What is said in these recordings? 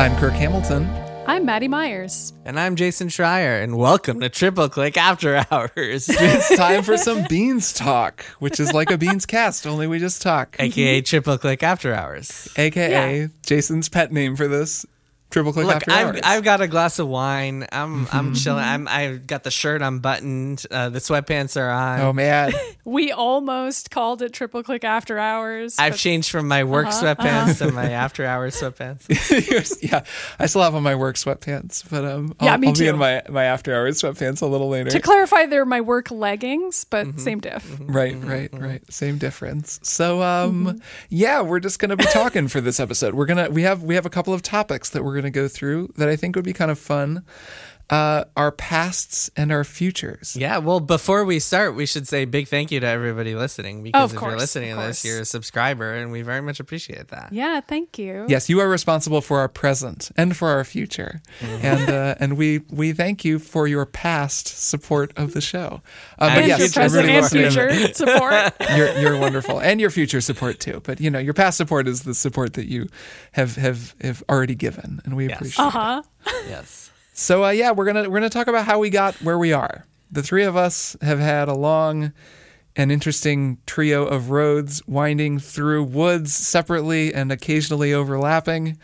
I'm Kirk Hamilton. I'm Maddy Myers. And I'm Jason Schreier, and welcome to Triple Click After Hours, It's time for some Beans Talk, which is like a Beans cast, only we just talk. aka mm-hmm. Triple Click After Hours. AKA Yeah. Jason's pet name for this triple click Look, after I've, hours. I've got a glass of wine. I'm Mm-hmm. I'm chilling. I'm I've got the shirt unbuttoned. Uh, the sweatpants are on. oh man, We almost called it Triple Click After Hours. I've but- changed from my work Uh-huh, sweatpants to my after hours sweatpants. yeah, I still have on my work sweatpants, but um, I'll, Yeah, me I'll be too. in my my after hours sweatpants a little later. to clarify, they're my work leggings, but Mm-hmm. same diff. Right, right, right. Same difference. So um yeah, we're just going to be talking for this episode. We're going to we have we have a couple of topics that we're going to go through that I think would be kind of fun. Uh our pasts and our futures. Yeah, well, before we start, we should say big thank you to everybody listening because Of if you're listening to this, you're a subscriber, and we very much appreciate that. Yeah, thank you. Yes, you are responsible for our present and for our future, Mm-hmm. and uh, and we we thank you for your past support of the show. Uh, And but yes, your future present everybody and future support. You're you're wonderful, and your future support too. But you know, your past support is the support that you have have have already given, and we Yes. appreciate. Uh it. huh. Yes. So uh, yeah, we're gonna we're gonna talk about how we got where we are. The three of us have had a long and interesting trio of roads winding through woods separately and occasionally overlapping,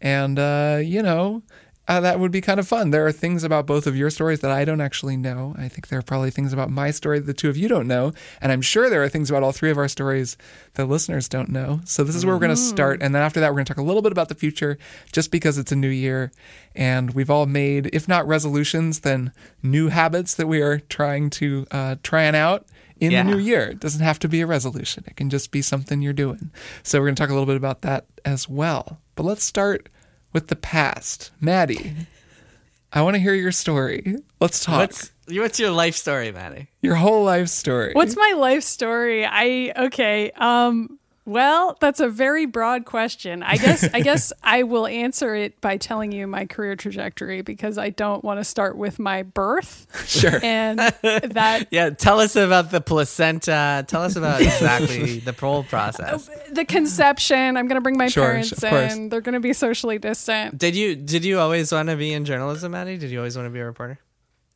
and uh, you know. Uh, that would be kind of fun. There are things about both of your stories that I don't actually know. I think there are probably things about my story that the two of you don't know. And I'm sure there are things about all three of our stories that listeners don't know. So this is where we're going to start. And then after that, we're going to talk a little bit about the future just because it's a new year. And we've all made, if not resolutions, then new habits that we are trying to uh, trying out in Yeah. the new year. It doesn't have to be a resolution, it can just be something you're doing. So we're going to talk a little bit about that as well. But let's start with the past. Maddy, I want to hear your story. Let's talk. What's what's your life story, Maddy? your whole life story. What's my life story? I okay. Um. Well, that's a very broad question. I guess I guess I will answer it by telling you my career trajectory because I don't want to start with my birth Sure. and that Yeah, tell us about the placenta. Tell us about exactly the whole process. the conception. I'm going to bring my Sure, parents in. They're going to be socially distant. Did you did you always want to be in journalism, Maddy? Did you always want to be a reporter?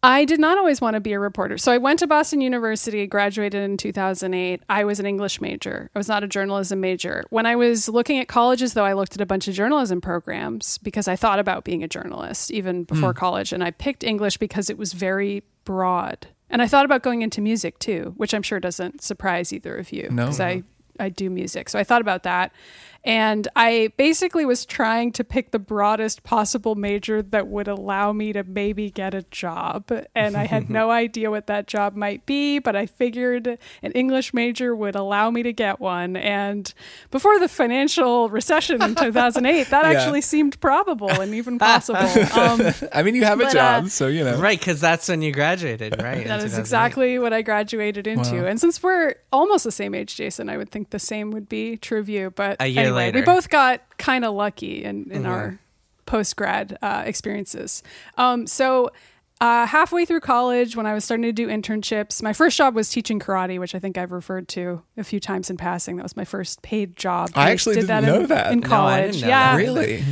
I did not always want to be a reporter. So I went to Boston University, graduated in 2008. I was an English major. I was not a journalism major. When I was looking at colleges, though, I looked at a bunch of journalism programs because I thought about being a journalist even before hmm. college. And I picked English because it was very broad. And I thought about going into music too, which I'm sure doesn't surprise either of you No. because I, I do music. So I thought about that. And I basically was trying to pick the broadest possible major that would allow me to maybe get a job. And I had no idea what that job might be, but I figured an English major would allow me to get one. And before the financial recession in 2008, that Yeah. actually seemed probable and even possible. Um, I mean, you have a job, uh, so you know. Right, because that's when you graduated, right? That is exactly what I graduated into. Wow. And since we're almost the same age, Jason, I would think the same would be true of you. But A year anyway, we later. both got kind of lucky in, in our post grad uh, experiences. Um, so, uh, halfway through college, when I was starting to do internships, my first job was teaching karate, which I think I've referred to a few times in passing. That was my first paid job. I actually did didn't that in, know that. in No, I college. didn't know yeah, that. Really?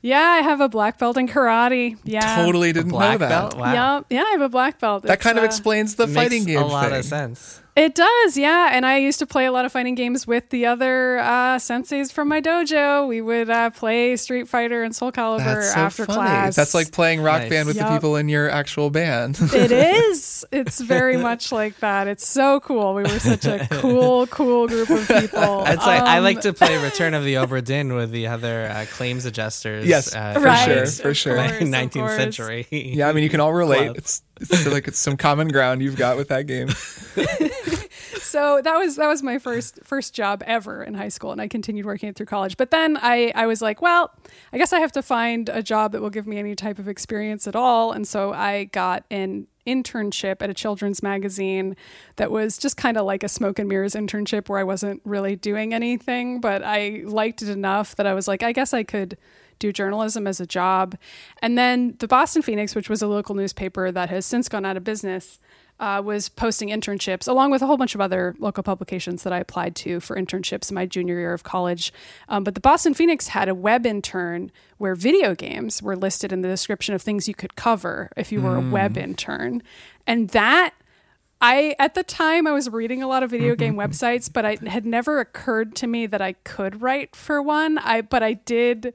yeah, I have a black belt in karate. Yeah, Totally didn't know Black that. belt. Wow, Yeah, yeah, I have a black belt. That It's, kind of uh, explains the Makes fighting game a lot thing. of sense. It does, yeah. And I used to play a lot of fighting games with the other uh, senseis from my dojo. We would uh, play Street Fighter and Soul Calibur That's so after funny. class. That's like playing rock Nice. band with the people in your actual band. it is. It's very much like that. It's so cool. We were such a cool, cool group of people. It's like I Um, like to play Return of the Obra Dinn with the other uh, claims adjusters. Yes, uh, for Right, sure, for sure. course, 19th century. yeah, I mean, you can all relate. Club. It's, it's like it's some common ground you've got with that game. so that was that was my first first job ever in high school and I continued working it through college. But then I I was like, well, I guess I have to find a job that will give me any type of experience at all. And so I got an internship at a children's magazine that was just kind of like a smoke and mirrors internship where I wasn't really doing anything, but I liked it enough that I was like, I guess I could do journalism as a job. And then the Boston Phoenix, which was a local newspaper that has since gone out of business, uh, was posting internships along with a whole bunch of other local publications that I applied to for internships in my junior year of college. Um, but the Boston Phoenix had a web intern where video games were listed in the description of things you could cover if you were a web intern. And that I at the time I was reading a lot of video game websites, but it had never occurred to me that I could write for one. I but I did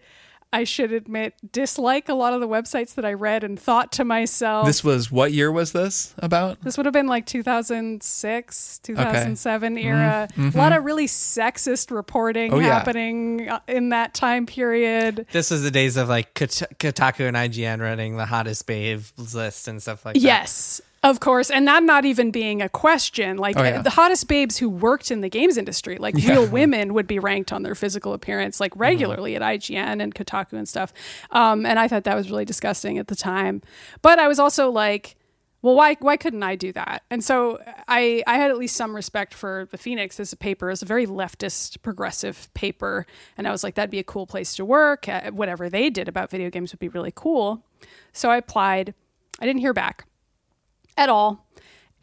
I should admit dislike a lot of the websites that I read and thought to myself This was what year was this about? this would have been like 2006, 2007 era. A lot of really sexist reporting Mm-hmm. Oh, happening uh, in that time period. This was the days of like Kot- Kotaku and IGN running the hottest babes list and stuff like that. Yes. Of course, and that not even being a question. Like Oh, yeah. the hottest babes who worked in the games industry, like real women, would be ranked on their physical appearance like regularly at IGN and Kotaku and stuff. Um, and I thought that was really disgusting at the time. But I was also like, well, why why couldn't I do that? And so I I had at least some respect for the Phoenix as a paper, as a very leftist progressive paper, and I was like, that'd be a cool place to work. Uh, whatever they did about video games would be really cool. So I applied. I didn't hear back at all.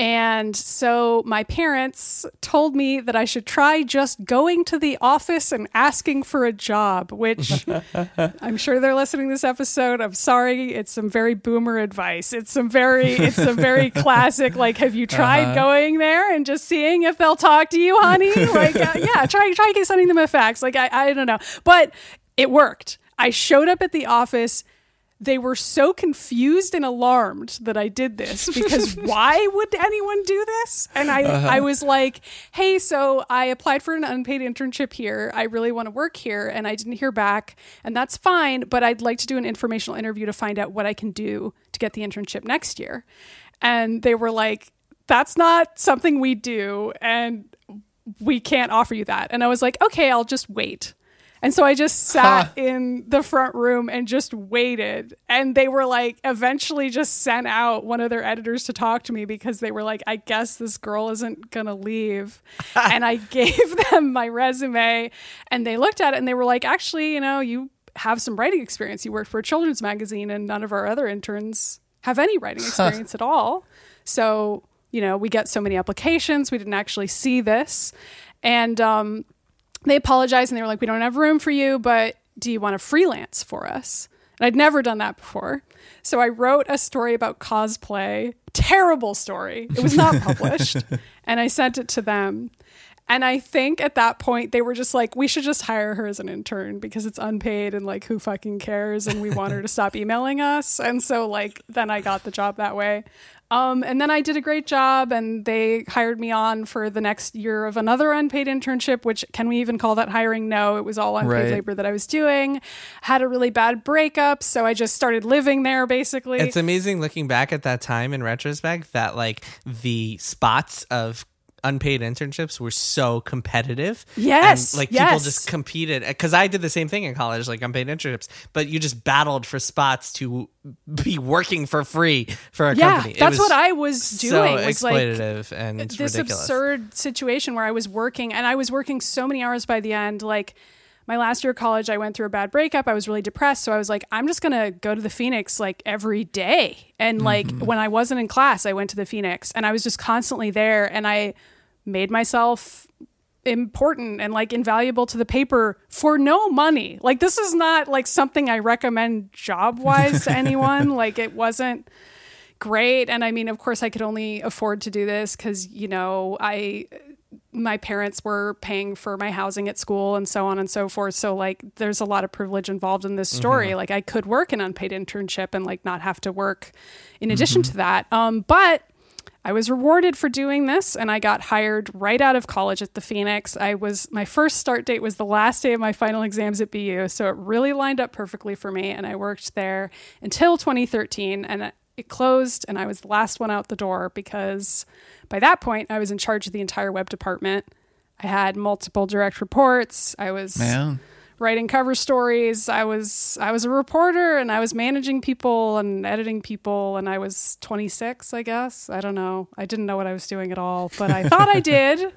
And so my parents told me that I should try just going to the office and asking for a job, which I'm sure they're listening to this episode. I'm sorry, it's some very boomer advice. It's some very it's some very classic like have you tried going there and just seeing if they'll talk to you, honey? Like uh, yeah, try try sending them a fax. Like I I don't know. But it worked. I showed up at the office they were so confused and alarmed that I did this because why would anyone do this? And I, I uh-huh. was like, hey, so I applied for an unpaid internship here. I really want to work here and I didn't hear back. And that's fine, but I'd like to do an informational interview to find out what I can do to get the internship next year. And they were like, that's not something we do. And we can't offer you that. And I was like, okay, I'll just wait. And so I just sat in the front room and just waited. And they were like, eventually just sent out one of their editors to talk to me because they were like, I guess this girl isn't going to leave. and I gave them my resume and they looked at it and they were like, actually, you know, you have some writing experience. You worked for a children's magazine and none of our other interns have any writing experience at all. So, you know, we get so many applications. We didn't actually see this. And um, they apologized and they were like, we don't have room for you, but do you want to freelance for us? And I'd never done that before. So I wrote a story about cosplay, terrible story. It was not published. and I sent it to them. And I think at that point they were just like, we should just hire her as an intern because it's unpaid and like who fucking cares? And we want her to stop emailing us. And so like then I got the job that way. Um, and then I did a great job, and they hired me on for the next year of another unpaid internship. Which can we even call that hiring? No, it was all unpaid Right. labor that I was doing. Had a really bad breakup, so I just started living there basically. It's amazing looking back at that time in retrospect that like the spots of unpaid internships were so competitive. Yes, And, like people just competed because I did the same thing in college, like unpaid internships, but you just battled for spots to be working for free for a yeah, company. It that's was what I was so doing. was like exploitative and this ridiculous. absurd situation where I was working and I was working so many hours by the end. Like my last year of college, I went through a bad breakup. I was really depressed. So I was like, I'm just going to go to the Phoenix like every day. And mm-hmm. like when I wasn't in class, I went to the Phoenix and I was just constantly there and I made myself important and like invaluable to the paper for no money. Like this is not like something I recommend job wise to anyone. like it wasn't great and I mean of course I could only afford to do this cuz you know I my parents were paying for my housing at school and so on and so forth. So like there's a lot of privilege involved in this story. Like I could work an unpaid internship and like not have to work in addition to that. Um but I was rewarded for doing this and I got hired right out of college at the Phoenix. I was my first start date was the last day of my final exams at BU, so it really lined up perfectly for me and I worked there until 2013 and it closed and I was the last one out the door because by that point I was in charge of the entire web department. I had multiple direct reports. I was Man. writing cover stories. I was I was a reporter and I was managing people and editing people and I was 26, I guess. I don't know. I didn't know what I was doing at all, but I thought I did.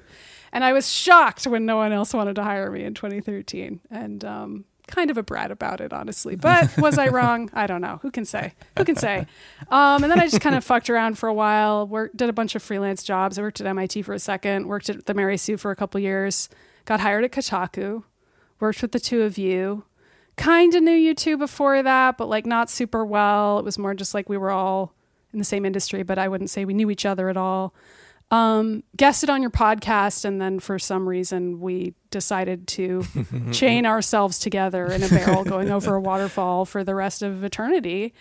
And I was shocked when no one else wanted to hire me in 2013. And um, kind of a brat about it, honestly. But was I wrong? I don't know. Who can say? Who can say? Um, and then I just kind of fucked around for a while. Worked, did a bunch of freelance jobs. I worked at MIT for a second. Worked at the Mary Sue for a couple years. Got hired at Kotaku. Worked with the two of you. Kind of knew you two before that, but like not super well. It was more just like we were all in the same industry, but I wouldn't say we knew each other at all. Um, guested on your podcast, and then for some reason we decided to chain ourselves together in a barrel going over a waterfall for the rest of eternity.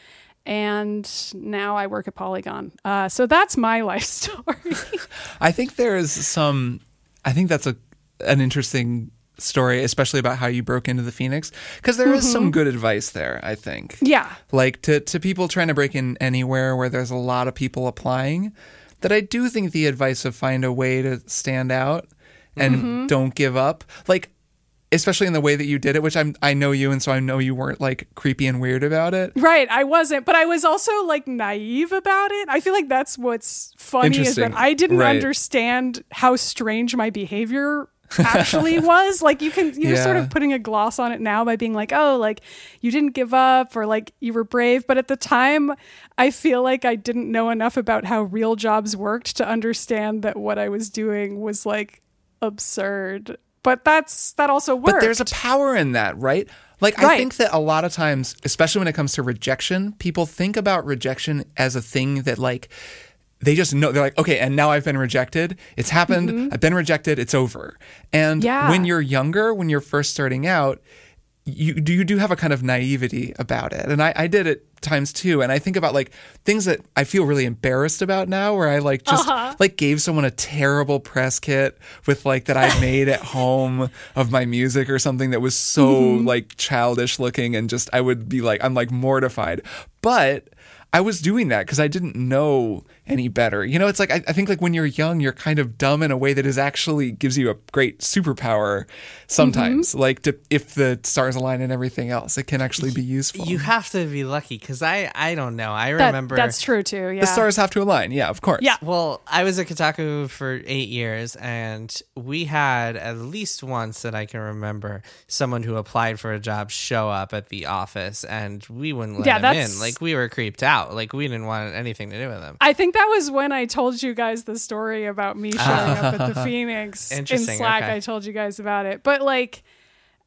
And now I work at Polygon. Uh, so that's my life story. I think there is some. I think that's a an interesting story, especially about how you broke into the Phoenix, because there is some good advice there. I think. yeah. like to to people trying to break in anywhere where there's a lot of people applying that I do think the advice of find a way to stand out and mm-hmm. don't give up like especially in the way that you did it which I'm I know you and so I know you weren't like creepy and weird about it Right, I wasn't, but I was also like naive about it. I feel like that's what's funny is that I didn't Right. understand how strange my behavior actually was. Like you can you're sort of putting a gloss on it now by being like, "Oh, like you didn't give up or like you were brave." But at the time, I feel like I didn't know enough about how real jobs worked to understand that what I was doing was like absurd. But that's that also worked. But there's a power in that, right? Like I think that a lot of times, especially when it comes to rejection, people think about rejection as a thing that like they just know they're like, okay, and now I've been rejected. It's happened. I've been rejected. It's over. And Mm-hmm. Yeah. when you're younger, when you're first starting out, you do you do have a kind of naivety about it. And I, I did it times too. And I think about like things that I feel really embarrassed about now where I like just Uh-huh. like gave someone a terrible press kit with like that I made at home of my music or something that was so Mm-hmm. like childish looking and just I would be like I'm like mortified. But I was doing that because I didn't know any better. You know, it's like I, I think like when you're young, you're kind of dumb in a way that is actually gives you a great superpower. Sometimes, Mm-hmm. like to, if the stars align and everything else, it can actually be useful. You have to be lucky because I I don't know. I That- remember that's true too. Yeah. the stars have to align. Yeah, of course. Yeah. Well, I was at Kotaku for eight years, and we had at least once that I can remember someone who applied for a job show up at the office, and we wouldn't let Yeah, him that's- in. Like we were creeped out. Like we didn't want anything to do with him. I think that was when I told you guys the story about me showing up at the Phoenix in Slack. okay. I told you guys about it. But like,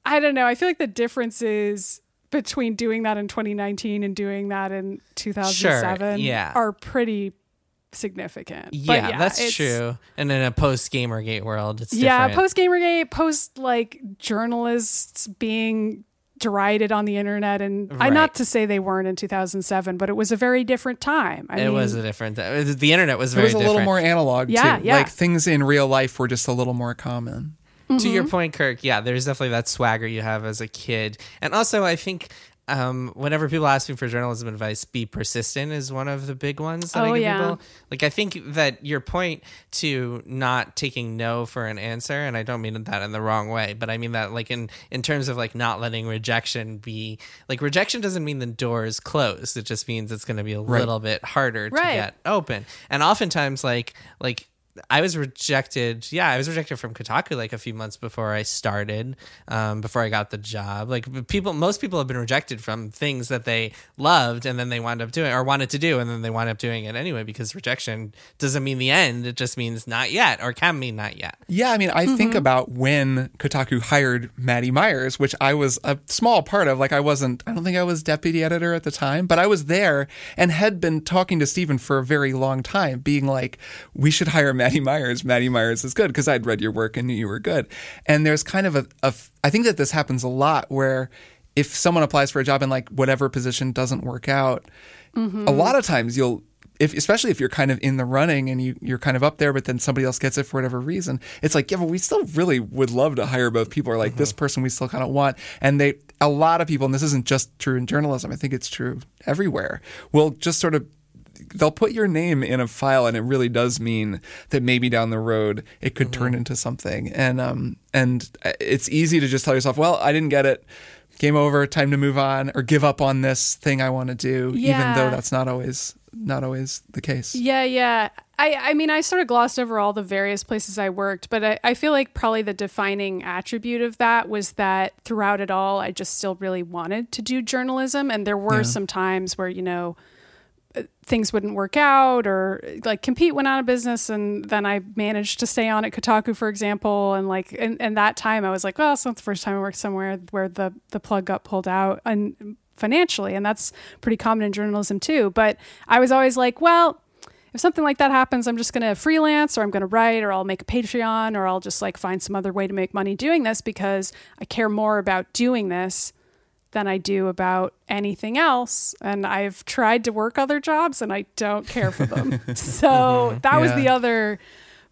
I don't know. I feel like the differences between doing that in 2019 and doing that in 2007 yeah. are pretty significant. But Yeah, that's true. And in a post Gamergate world, it's Yeah, different. post Gamergate, post like journalists being derided on the internet, and I Right. not to say they weren't in 2007, but it was a very different time. I it mean, was a different. it was- The internet was very It was a different. little more analog Yeah, too. yeah. Like things in real life were just a little more common. to Mm-hmm. your point, Kirk, yeah, there's definitely that swagger you have as a kid. And also, I think um, whenever people ask me for journalism advice, be persistent is one of the big ones that I Oh, give yeah. people. Like, I think that your point to not taking no for an answer, and I don't mean that in the wrong way, but I mean that like in, in terms of like not letting rejection be like rejection doesn't mean the door is closed. It just means it's going to be a little bit harder to get open. And oftentimes, like, like, I was rejected. Yeah, I was rejected from Kotaku like a few months before I started, um, before I got the job. Like people, most people have been rejected from things that they loved and then they wound up doing or wanted to do, and then they wind up doing it anyway because rejection doesn't mean the end. It just means not yet, or can mean not yet. Yeah, I mean, I think Mm-hmm. about when Kotaku hired Maddy Myers, which I was a small part of. Like, I wasn't, I don't think I was deputy editor at the time, but I was there and had been talking to Stephen for a very long time, being like, we should hire Maddy Myers. Maddy Myers is good because I'd read your work and knew you were good. And there's kind of a, a, I think that this happens a lot where if someone applies for a job and like whatever position doesn't work out, mm-hmm. a lot of times you'll if especially if you're kind of in the running and you you're kind of up there but then somebody else gets it for whatever reason it's like yeah but we still really would love to hire both people or like this mm-hmm. person we still kind of want and they a lot of people and this isn't just true in journalism i think it's true everywhere will just sort of they'll put your name in a file and it really does mean that maybe down the road it could turn into something and um and it's easy to just tell yourself well i didn't get it game over time to move on or give up on this thing i want to do yeah. even though that's not always not always the case. Yeah, yeah. I, I mean, I sort of glossed over all the various places I worked, but I, I feel like probably the defining attribute of that was that throughout it all, I just still really wanted to do journalism. And there were Yeah. some times where, you know, uh, things wouldn't work out or like compete went out of business and then I managed to stay on at Kotaku for example. And like and, and that time I was like well it's not the first time I worked somewhere where the the plug got pulled out and financially. And that's pretty common in journalism too. But I was always like well if something like that happens I'm just going to freelance or I'm going to write or I'll make a Patreon or I'll just like find some other way to make money doing this because I care more about doing this than I do about anything else. And I've tried to work other jobs and I don't care for them. so mm-hmm. that was the other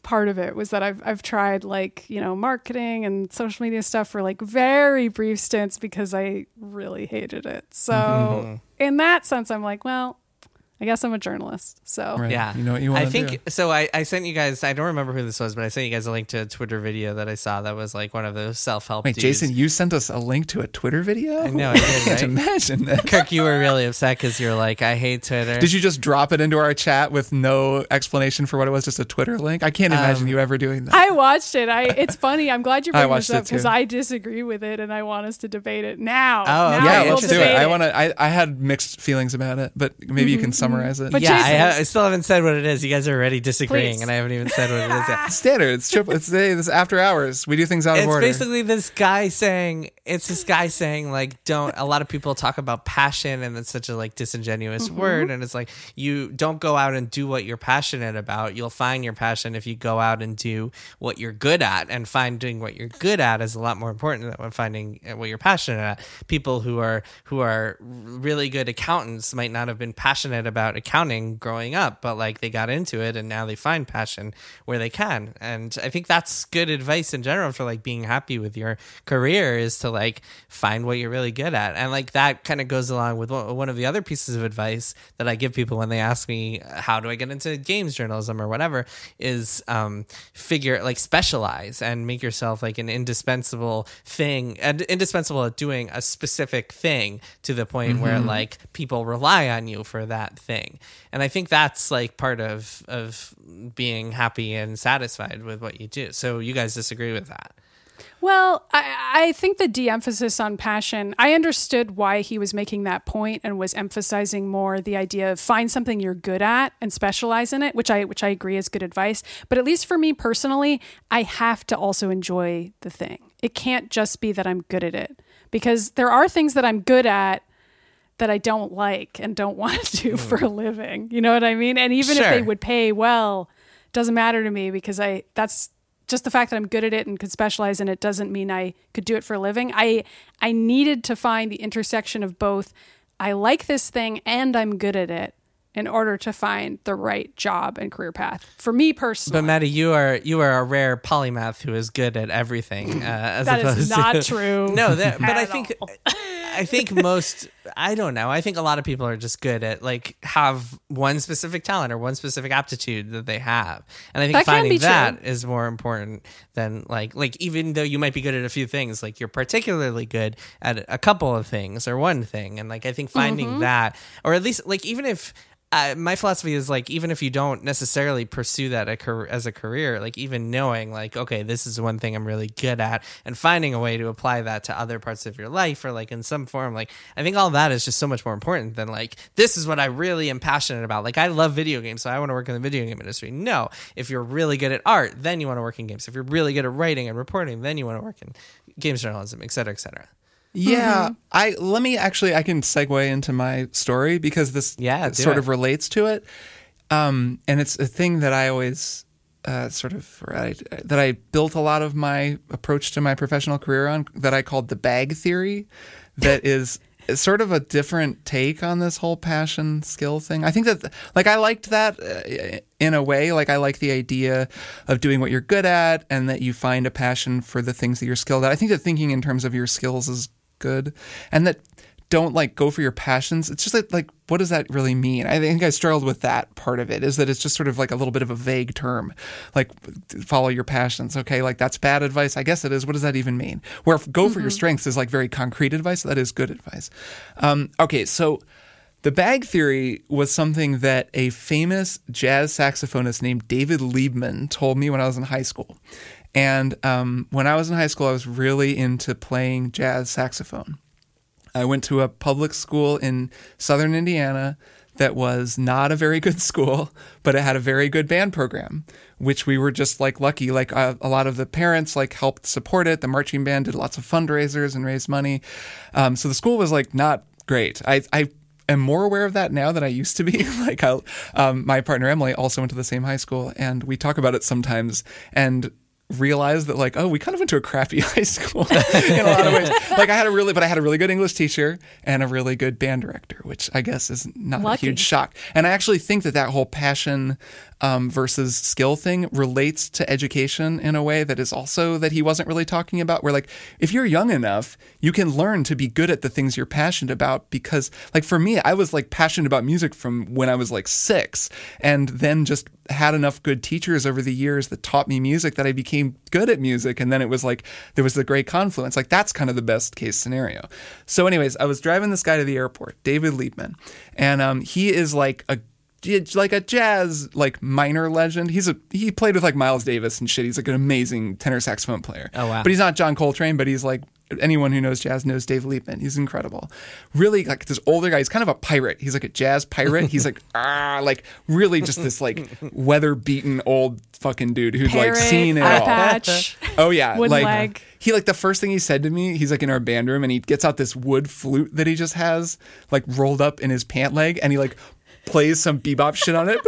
part of it was that I've I've tried like, you know, marketing and social media stuff for like very brief stints because I really hated it. So mm-hmm. in that sense I'm like, well, I guess I'm a journalist. So Right. Yeah, You know what you want I think do. so. I, I sent you guys. I don't remember who this was, but I sent you guys a link to a Twitter video that I saw that was like one of those self help. Wait, Jason, you sent us a link to a Twitter video? I know, I did, can't right? imagine that. Kirk, you were really upset because you're like, I hate Twitter. Did you just drop it into our chat with no explanation for what it was, just a Twitter link? I can't imagine Um, you ever doing that. I watched it. I it's funny. I'm glad you I this watched it up because. I disagree with it and I want us to debate it now. Oh, Now yeah, we'll let's do debate it. I want to. I, I had mixed feelings about it, but maybe you can summarize it. But yeah, I, ha- I still haven't said what it is. You guys are already disagreeing, Please. and I haven't even said what it is yet. Standard. It's triple. It's hey, this is after hours. We do things out of It's order. basically this guy saying it's this guy saying like don't a lot of people talk about passion and it's such a like disingenuous Mm-hmm. word. And it's like you don't go out and do what you're passionate about. You'll find your passion if you go out and do what you're good at. And finding what you're good at is a lot more important than finding what you're passionate at. People who are who are really good accountants might not have been passionate about accounting growing up but like they got into it and now they find passion where they can. And i think that's good advice in general for like being happy with your career is to like find what you're really good at. And like that kind of goes along with one of the other pieces of advice that i give people when they ask me how do i get into games journalism or whatever? is um figure like specialize and make yourself like an indispensable thing and indispensable at doing a specific thing to the point where like people rely on you for that thing. And i think that's like part of of being happy and satisfied with what you do. So you guys disagree with that Well, I, I think the de emphasis on passion, I understood why he was making that point and was emphasizing more the idea of find something you're good at and specialize in it, which I which I agree is good advice. But at least for me personally, I have to also enjoy the thing. It can't just be that I'm good at it. Because there are things that I'm good at that I don't like and don't want to do hmm. for a living. You know what I mean? And even if they would pay well, doesn't matter to me because I that's just the fact that I'm good at it and could specialize in it doesn't mean I could do it for a living. I I needed to find the intersection of both I like this thing and I'm good at it in order to find the right job and career path. For me personally. but maddy you are you are a rare polymath who is good at everything uh, as That opposed is not to true. no that, but i think all. I think most I don't know. I think a lot of people are just good at like have one specific talent or one specific aptitude that they have. And I think That finding be true. that is more important than like like even though you might be good at a few things, like you're particularly good at a couple of things or one thing. And like I think finding Mm-hmm. that or at least like even if uh, my philosophy is like even if you don't necessarily pursue that as a career, like even knowing like okay, this is one thing I'm really good at, and finding a way to apply that to other parts of your life or like in some form, like I think all that is just so much more important than like this is what I really am passionate about. Like I love video games, so I want to work in the video game industry. No, if you're really good at art, then you want to work in games. If you're really good at writing and reporting, then you want to work in games journalism, et cetera, et cetera. Yeah, I let me actually I can segue into my story because this Yeah, sort it. of relates to it, um, and it's a thing that I always uh, sort of right, that I built a lot of my approach to my professional career on that I called the bag theory, that is. is Sort of a different take on this whole passion skill thing. I think that, like, I liked that uh, in a way. Like, I like the idea of doing what you're good at and that you find a passion for the things that you're skilled at. I think that thinking in terms of your skills is good. And that don't like go for your passions. It's just like like what does that really mean? I think i struggled with that part of it is that it's just sort of like a little bit of a vague term like follow your passions. Okay like that's bad advice. I guess it is. What does that even mean? Where go for your strengths is like very concrete advice. That is good advice. Um, okay so The bag theory was something that a famous jazz saxophonist named David Liebman told me when I was in high school. And um, when I was in high school, I was really into playing jazz saxophone. I went to a public school in southern Indiana that was not a very good school, but it had a very good band program, which we were just like lucky. Like uh, a lot of the parents like helped support it. The marching band did lots of fundraisers and raised money. Um, so the school was like not great. I, I am more aware of that now than I used to be. like I, um, my partner Emily also went to the same high school, and we talk about it sometimes. And realized that like oh we kind of went to a crappy high school in a lot of ways. Like i had a really but i had a really good english teacher and a really good band director which i guess is not Lucky. a huge shock. And i actually think that that whole passion um, versus skill thing relates to education in a way that is also that he wasn't really talking about where like if you're young enough you can learn to be good at the things you're passionate about because like for me i was like passionate about music from when i was like six. And then just had enough good teachers over the years that taught me music that I became good at music. And then it was like, there was the great confluence. Like, that's kind of the best case scenario. So, anyways, I was driving this guy to the airport, David Liebman, and um, he is like a like a jazz like minor legend. He's a he played with like Miles Davis and shit. He's like an amazing tenor saxophone player. Oh, wow. But he's not John Coltrane, but he's like anyone who knows jazz knows Dave Liebman. He's incredible. Really like this older guy. He's kind of a pirate. He's like a jazz pirate. He's like ah like really just this like weather beaten old fucking dude who's Parrot, like seen it eye all. patch. Oh yeah, Wooden like leg. he like the first thing he said to me, he's like in our band room and he gets out this wood flute that he just has like rolled up in his pant leg and he like plays some bebop shit on it.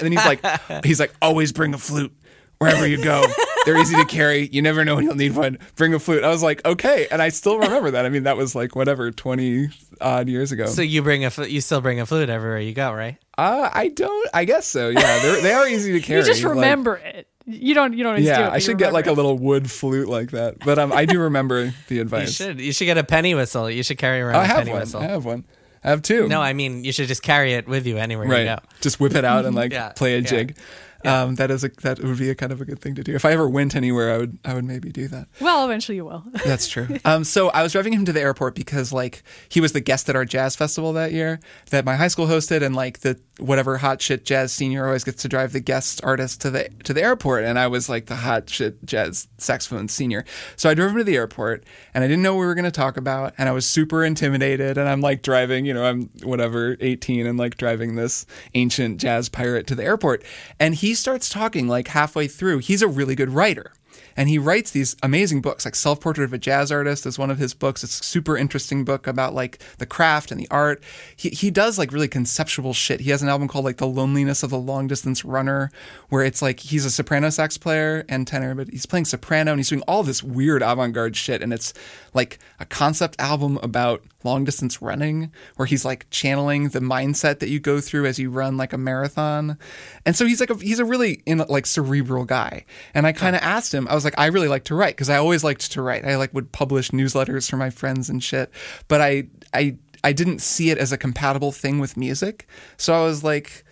And then he's like he's like always bring a flute wherever you go. They're easy to carry. You never know when you'll need one. Bring a flute. I was like, okay, and I still remember that. I mean, that was like whatever, twenty odd years ago. So you bring a fl- you still bring a flute everywhere you go, right? uh, I don't. I guess so. Yeah, they're, they are easy to carry. You just like- remember it. You don't. You don't. always do it, yeah, I should get like a little wood flute like that. But um, I do remember the advice. You advice. should you should get a penny whistle. You should carry around I a have penny one. whistle. I have one. I have two. No, I mean you should just carry it with you anywhere you right. go. Just whip it out and like Yeah, play a yeah. jig. Um, that is a that would be a kind of a good thing to do. If I ever went anywhere, I would I would maybe do that. Well, eventually you will. That's true. Um, so I was driving him to the airport because like he was the guest at our jazz festival that year that my high school hosted, and like the whatever hot shit jazz senior always gets to drive the guest artist to the to the airport, and I was like the hot shit jazz saxophone senior. So I drove him to the airport, and I didn't know what we were going to talk about, and I was super intimidated, and I'm like driving, you know, I'm whatever 18 and like driving this ancient jazz pirate to the airport, and he starts talking like halfway through. He's a really good writer. And he writes these amazing books like self-portrait of a jazz artist is one of his books. It's a super interesting book about like the craft and the art. He, he does like really conceptual shit. He has an album called like the loneliness of the long distance runner where it's like he's a soprano sax player and tenor but he's playing soprano and he's doing all this weird avant-garde shit. And it's like a concept album about long distance running where he's like channeling the mindset that you go through as you run like a marathon and so he's like a, he's a really in like cerebral guy and i kind of asked him i was like i really like to write because i always liked to write i like would publish newsletters for my friends and shit but i i i didn't see it as a compatible thing with music so i was like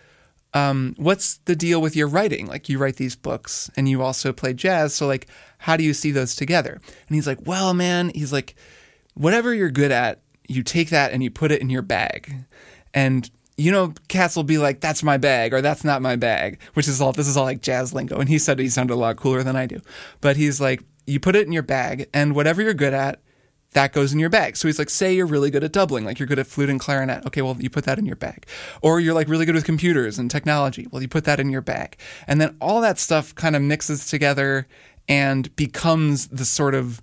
um, what's the deal with your writing? Like you write these books and you also play jazz. So like, how do you see those together? And he's like, well, man, he's like, whatever you're good at, you take that and you put it in your bag. And you know, cats will be like, that's my bag or that's not my bag, which is all, this is all like jazz lingo. And he said he sounded a lot cooler than I do. But he's like, you put it in your bag and whatever you're good at, that goes in your bag. So he's like, say you're really good at doubling, like you're good at flute and clarinet. Okay, well, you put that in your bag. Or you're like really good with computers and technology. Well, you put that in your bag. And then all that stuff kind of mixes together and becomes the sort of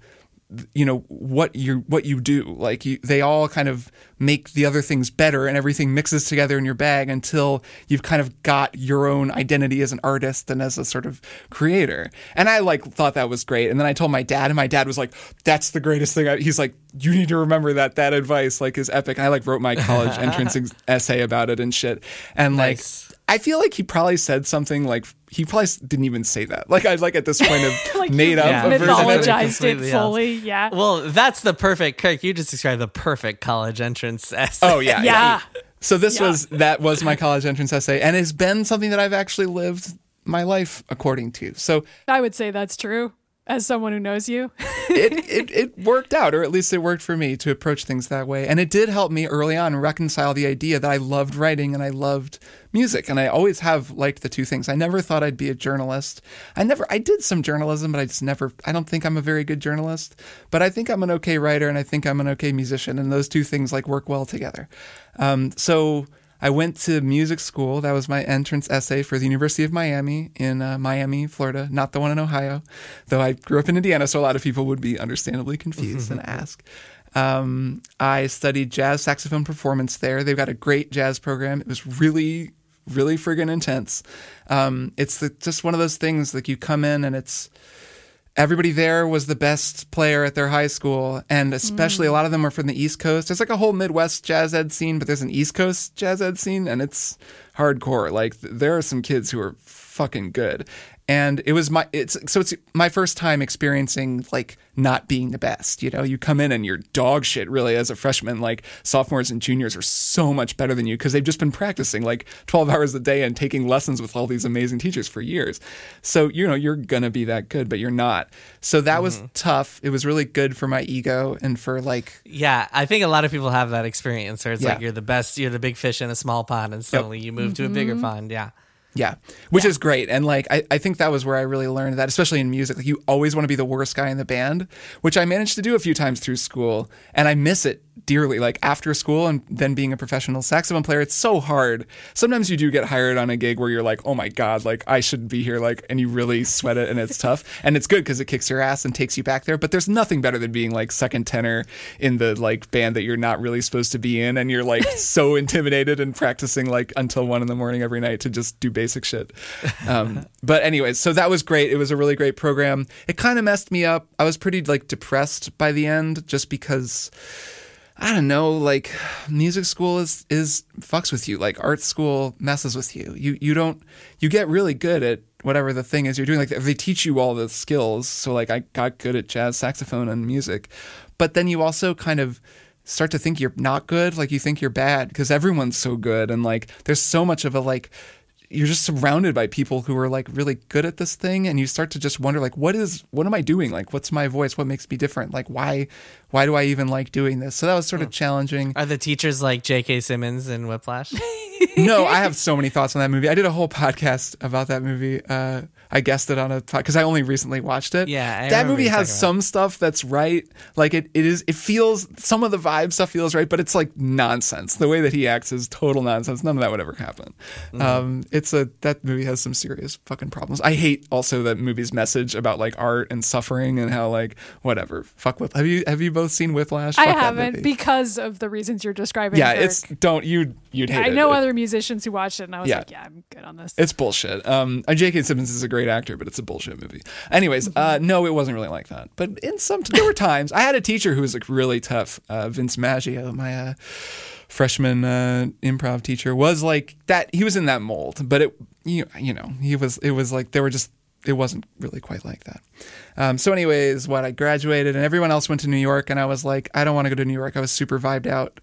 you know what you what you do. Like you, they all kind of make the other things better and everything mixes together in your bag until you've kind of got your own identity as an artist and as a sort of creator. And i like thought that was great. And then i told my dad and my dad was like that's the greatest thing I, he's like you need to remember that that advice like is epic. And i like wrote my college entrance essay about it and shit. And like Nice. I feel like he probably said something like he probably didn't even say that. Like I like at this point of Like made up Yeah. a version of it. mythologized it Completely else. fully. Yeah. Well, that's the perfect Kirk. You just described the perfect college entrance essay. Oh yeah, Yeah. So this Yeah. was that was my college entrance essay, and it's been something that I've actually lived my life according to. So I would say that's true. As someone who knows you. it, it, it worked out, or at least it worked for me to approach things that way. And it did help me early on reconcile the idea that I loved writing and I loved music. And I always have liked the two things. I never thought I'd be a journalist. I never, I did some journalism, but I just never, I don't think I'm a very good journalist. But I think I'm an okay writer and I think I'm an okay musician. And those two things like work well together. Um, so, I went to music school. That was my entrance essay for the University of Miami in uh, Miami, Florida, not the one in Ohio. Though I grew up in Indiana, so a lot of people would be understandably confused and ask. Um, I studied jazz saxophone performance there. They've got a great jazz program. It was really, really friggin' intense. Um, it's the, just one of those things like you come in and it's everybody there was the best player at their high school and especially a mm. lot of them are from the east coast. There's like a whole midwest jazz ed scene but there's an east coast jazz ed scene and it's hardcore. Like th- there are some kids who are fucking good. And it was my it's so it's my first time experiencing like not being the best you know? You come in and you're dog shit really as a freshman like sophomores and juniors are so much better than you because they've just been practicing like 12 hours a day and taking lessons with all these amazing teachers for years. So you know you're gonna be that good but you're not. So that was mm-hmm. tough. It was really good for my ego and for like Yeah, I think a lot of people have that experience where it's Yeah. like you're the best, you're the big fish in a small pond, and suddenly you move to a bigger mm-hmm. pond. Yeah. Yeah, which is great. And like, I, I think that was where I really learned that, especially in music. Like, you always want to be the worst guy in the band, which I managed to do a few times through school. And I miss it dearly. Like, after school and then being a professional saxophone player, it's so hard. Sometimes you do get hired on a gig where you're like, oh my God, like, I shouldn't be here. Like, and you really sweat it and it's tough. And it's good because it kicks your ass and takes you back there. But there's nothing better than being like second tenor in the like band that you're not really supposed to be in. And you're like so intimidated and practicing like until one in the morning every night to just do basic shit. Um, but anyways, so that was great. It was a really great program. It kind of messed me up. I was pretty like depressed by the end just because I don't know, like music school is is fucks with you. Like art school messes with you. You you don't you get really good at whatever the thing is you're doing. Like they teach you all the skills. So like I got good at jazz saxophone and music, but then you also kind of start to think you're not good. Like you think you're bad because everyone's so good and like there's so much of a like you're just surrounded by people who are like really good at this thing and you start to just wonder like what is what am i doing? Like what's my voice? What makes me different? Like why why do i even like doing this? So that was sort of challenging. Are the teachers like J.K. Simmons in Whiplash? no i have so many thoughts on that movie. I did a whole podcast about that movie uh I guessed it on a because I only recently watched it. Yeah, I that movie has talking about some stuff that's right. Like it, it is. It feels some of the vibe stuff feels right, but it's like nonsense. The way that he acts is total nonsense. None of that would ever happen. Mm-hmm. Um, it's a that movie has some serious fucking problems. I hate also that movie's message about like art and suffering and how like whatever. Fuck with. Have you have you both seen Whiplash? I Fuck that haven't because of the reasons you're describing. Yeah, Kirk. it's don't you you'd hate I know It- other musicians who watched it, and I was Yeah. like, yeah, I'm good on this. It's bullshit. Um, and J.K. Simmons is a great actor, but it's a bullshit movie. Anyways, uh, no, it wasn't really like that. But in some, there were times I had a teacher who was like really tough. Uh, Vince Maggio, my uh, freshman uh, improv teacher, was like that. He was in that mold, but it, you, you know, he was. It was like there were just. It wasn't really quite like that. Um, so, anyways, what I graduated and everyone else went to New York, and I was like, I don't want to go to New York. I was super vibed out.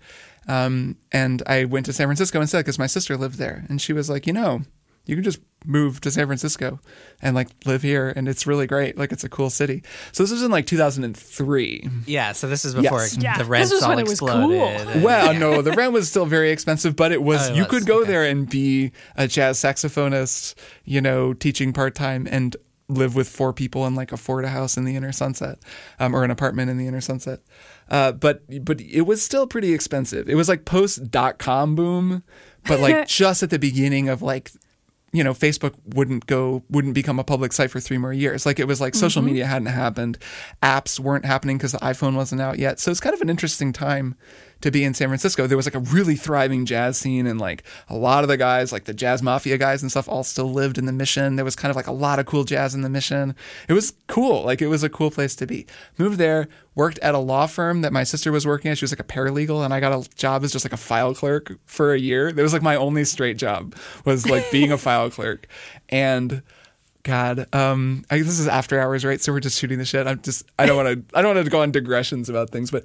Um, and I went to San Francisco instead because my sister lived there, and she was like, you know, you can just move to San Francisco and like live here, and it's really great. Like it's a cool city. So this was in like 2003. yeah, so this is before Yes. Yeah, the this rents all when it was exploded. cool. and- Well, no, the rent was still very expensive, but it was Oh, it you was, could go okay. there and be a jazz saxophonist, you know, teaching part time and live with four people and like afford a house in the inner sunset um, or an apartment in the inner sunset. Uh, but but it was still pretty expensive. It was like post dot com boom, but like just at the beginning of like you know Facebook wouldn't go wouldn't become a public site for three more years. Like it was like social mm-hmm. media hadn't happened, apps weren't happening because the iPhone wasn't out yet. So it's kind of an interesting time to be in San Francisco. There was like a really thriving jazz scene, and like a lot of the guys, like the jazz mafia guys and stuff, all still lived in the Mission. There was kind of like a lot of cool jazz in the Mission. It was cool. Like it was a cool place to be. Moved there, worked at a law firm that my sister was working at. She was like a paralegal, and I got a job as just like a file clerk for a year. That was like my only straight job was like being a file clerk, and. God, um, I, this is after hours, right? So we're just shooting the shit. I'm just, I don't want to, I don't want to go on digressions about things, but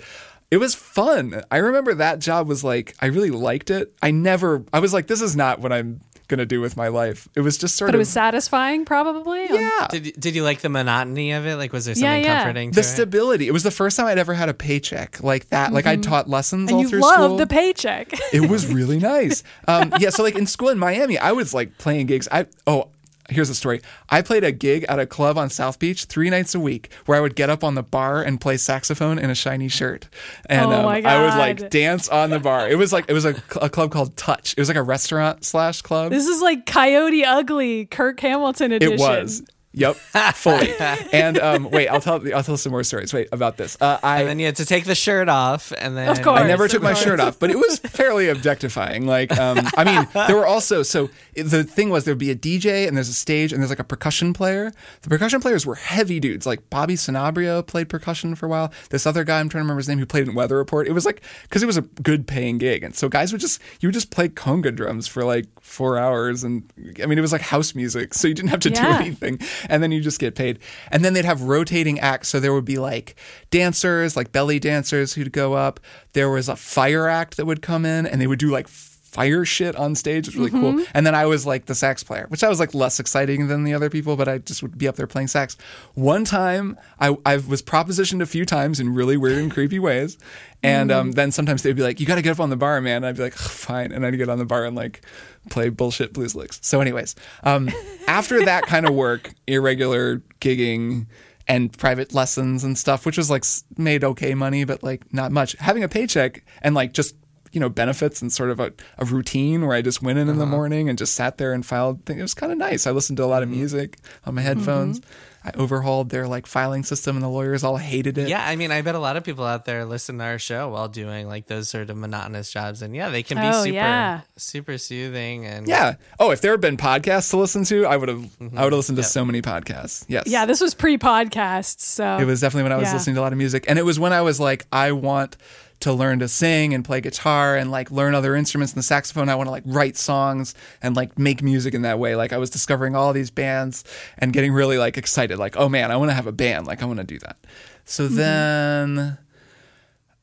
it was fun. I remember that job was like, I really liked it. I never, I was like, this is not what I'm gonna do with my life. It was just sort of But it was satisfying, probably. yeah. Did you- did you like the monotony of it? Like, was there something yeah. comforting? the to it? The stability. It was the first time I'd ever had a paycheck like that. Like I'd taught lessons Mm-hmm. And all you through love school. the paycheck. it was really nice. Um, yeah, so like in school in Miami, I was like playing gigs. I oh, here's a story. I played a gig at a club on South Beach three nights a week, where I would get up on the bar and play saxophone in a shiny shirt, and Oh um, I would like dance on the bar. It was like it was a, a club called Touch. It was like a restaurant slash club. this is like Coyote Ugly, Kirk Hamilton edition. It was. Yep, fully. and um, wait, I'll tell I'll tell some more stories. Wait about this. Uh, I And then you had to take the shirt off, and then Of course. I never Of took my shirt off, but it was fairly objectifying. Like, um, I mean, there were also so it- the thing was there'd be a DJ and there's a stage and there's like a percussion player. The percussion players were heavy dudes. Like Bobby Sanabria played percussion for a while. This other guy, I'm trying to remember his name, who played in Weather Report. It was like because it was a good paying gig, and so guys would just you would just play conga drums for like four hours, and I mean it was like house music, so you didn't have to Yeah. do anything, and then you just get paid. And then they'd have rotating acts, so there would be like dancers, like belly dancers who'd go up. There was a fire act that would come in, and they would do like fire shit on stage. Was really cool. And then I was like the sax player, which I was like less exciting than the other people, but I just would be up there playing sax. One time, I, I was propositioned a few times in really weird and creepy ways. And um, then sometimes they'd be like, you got to get up on the bar, man. I'd be like, fine. And I'd get on the bar and like play bullshit blues licks. So, anyways, um, after that kind of work, irregular gigging, and private lessons and stuff, which was like made okay money, but like not much. Having a paycheck and like just you know benefits and sort of a, a routine where I just went in in the uh-huh. morning and just sat there and filed. Things. It was kind of nice. I listened to a lot of mm-hmm. music on my headphones. Mm-hmm. I overhauled their like filing system, and the lawyers all hated it. Yeah, I mean, I bet a lot of people out there listen to our show while doing like those sort of monotonous jobs, and yeah, they can be Oh, super, yeah. super soothing and Yeah. Oh, if there had been podcasts to listen to, I would have. I mm-hmm. would have listened to so many podcasts. Yes. Yeah, this was pre-podcast, so It was definitely when I was Yeah. listening to a lot of music. And it was when I was like, I want to learn to sing and play guitar and like learn other instruments and the saxophone. I want to like write songs and like make music in that way. Like I was discovering all these bands and getting really like excited. Like, oh man, I want to have a band. Like I want to do that. So then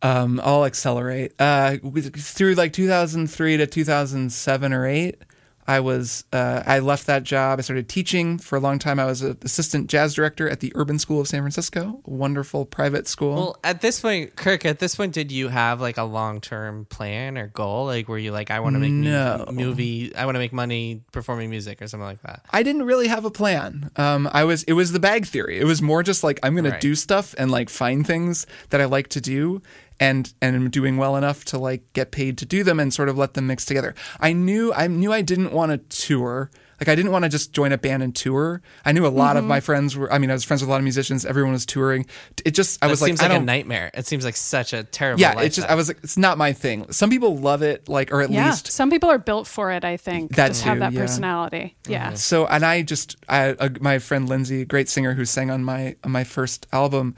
um, I'll accelerate. Uh, through like 2003 to 2007 or 8, I was uh, I left that job. I started teaching for a long time. I was an assistant jazz director at the Urban School of San Francisco, a wonderful private school. Well, at this point, Kirk, at this point, did you have like a long term plan or goal? Like, were you like, I want to make No. movie, I want to make money performing music or something like that? I didn't really have a plan. Um, I was it was the bag theory. It was more just like I'm going Right. to do stuff and like find things that I like to do and and am doing well enough to like get paid to do them and sort of let them mix together. I knew I knew I didn't want to tour. Like I didn't want to just join a band and tour. I knew a lot of my friends were. I mean, I was friends with a lot of musicians. Everyone was touring. It just I That was like, seems I like a don't. nightmare. It seems like such a terrible. yeah, it's just I was like, it's not my thing. Some people love it, like or at yeah. least Some people are built for it. I think That just have that yeah. personality. Yeah. So and I just I uh, my friend Lindsay, great singer who sang on my on my first album,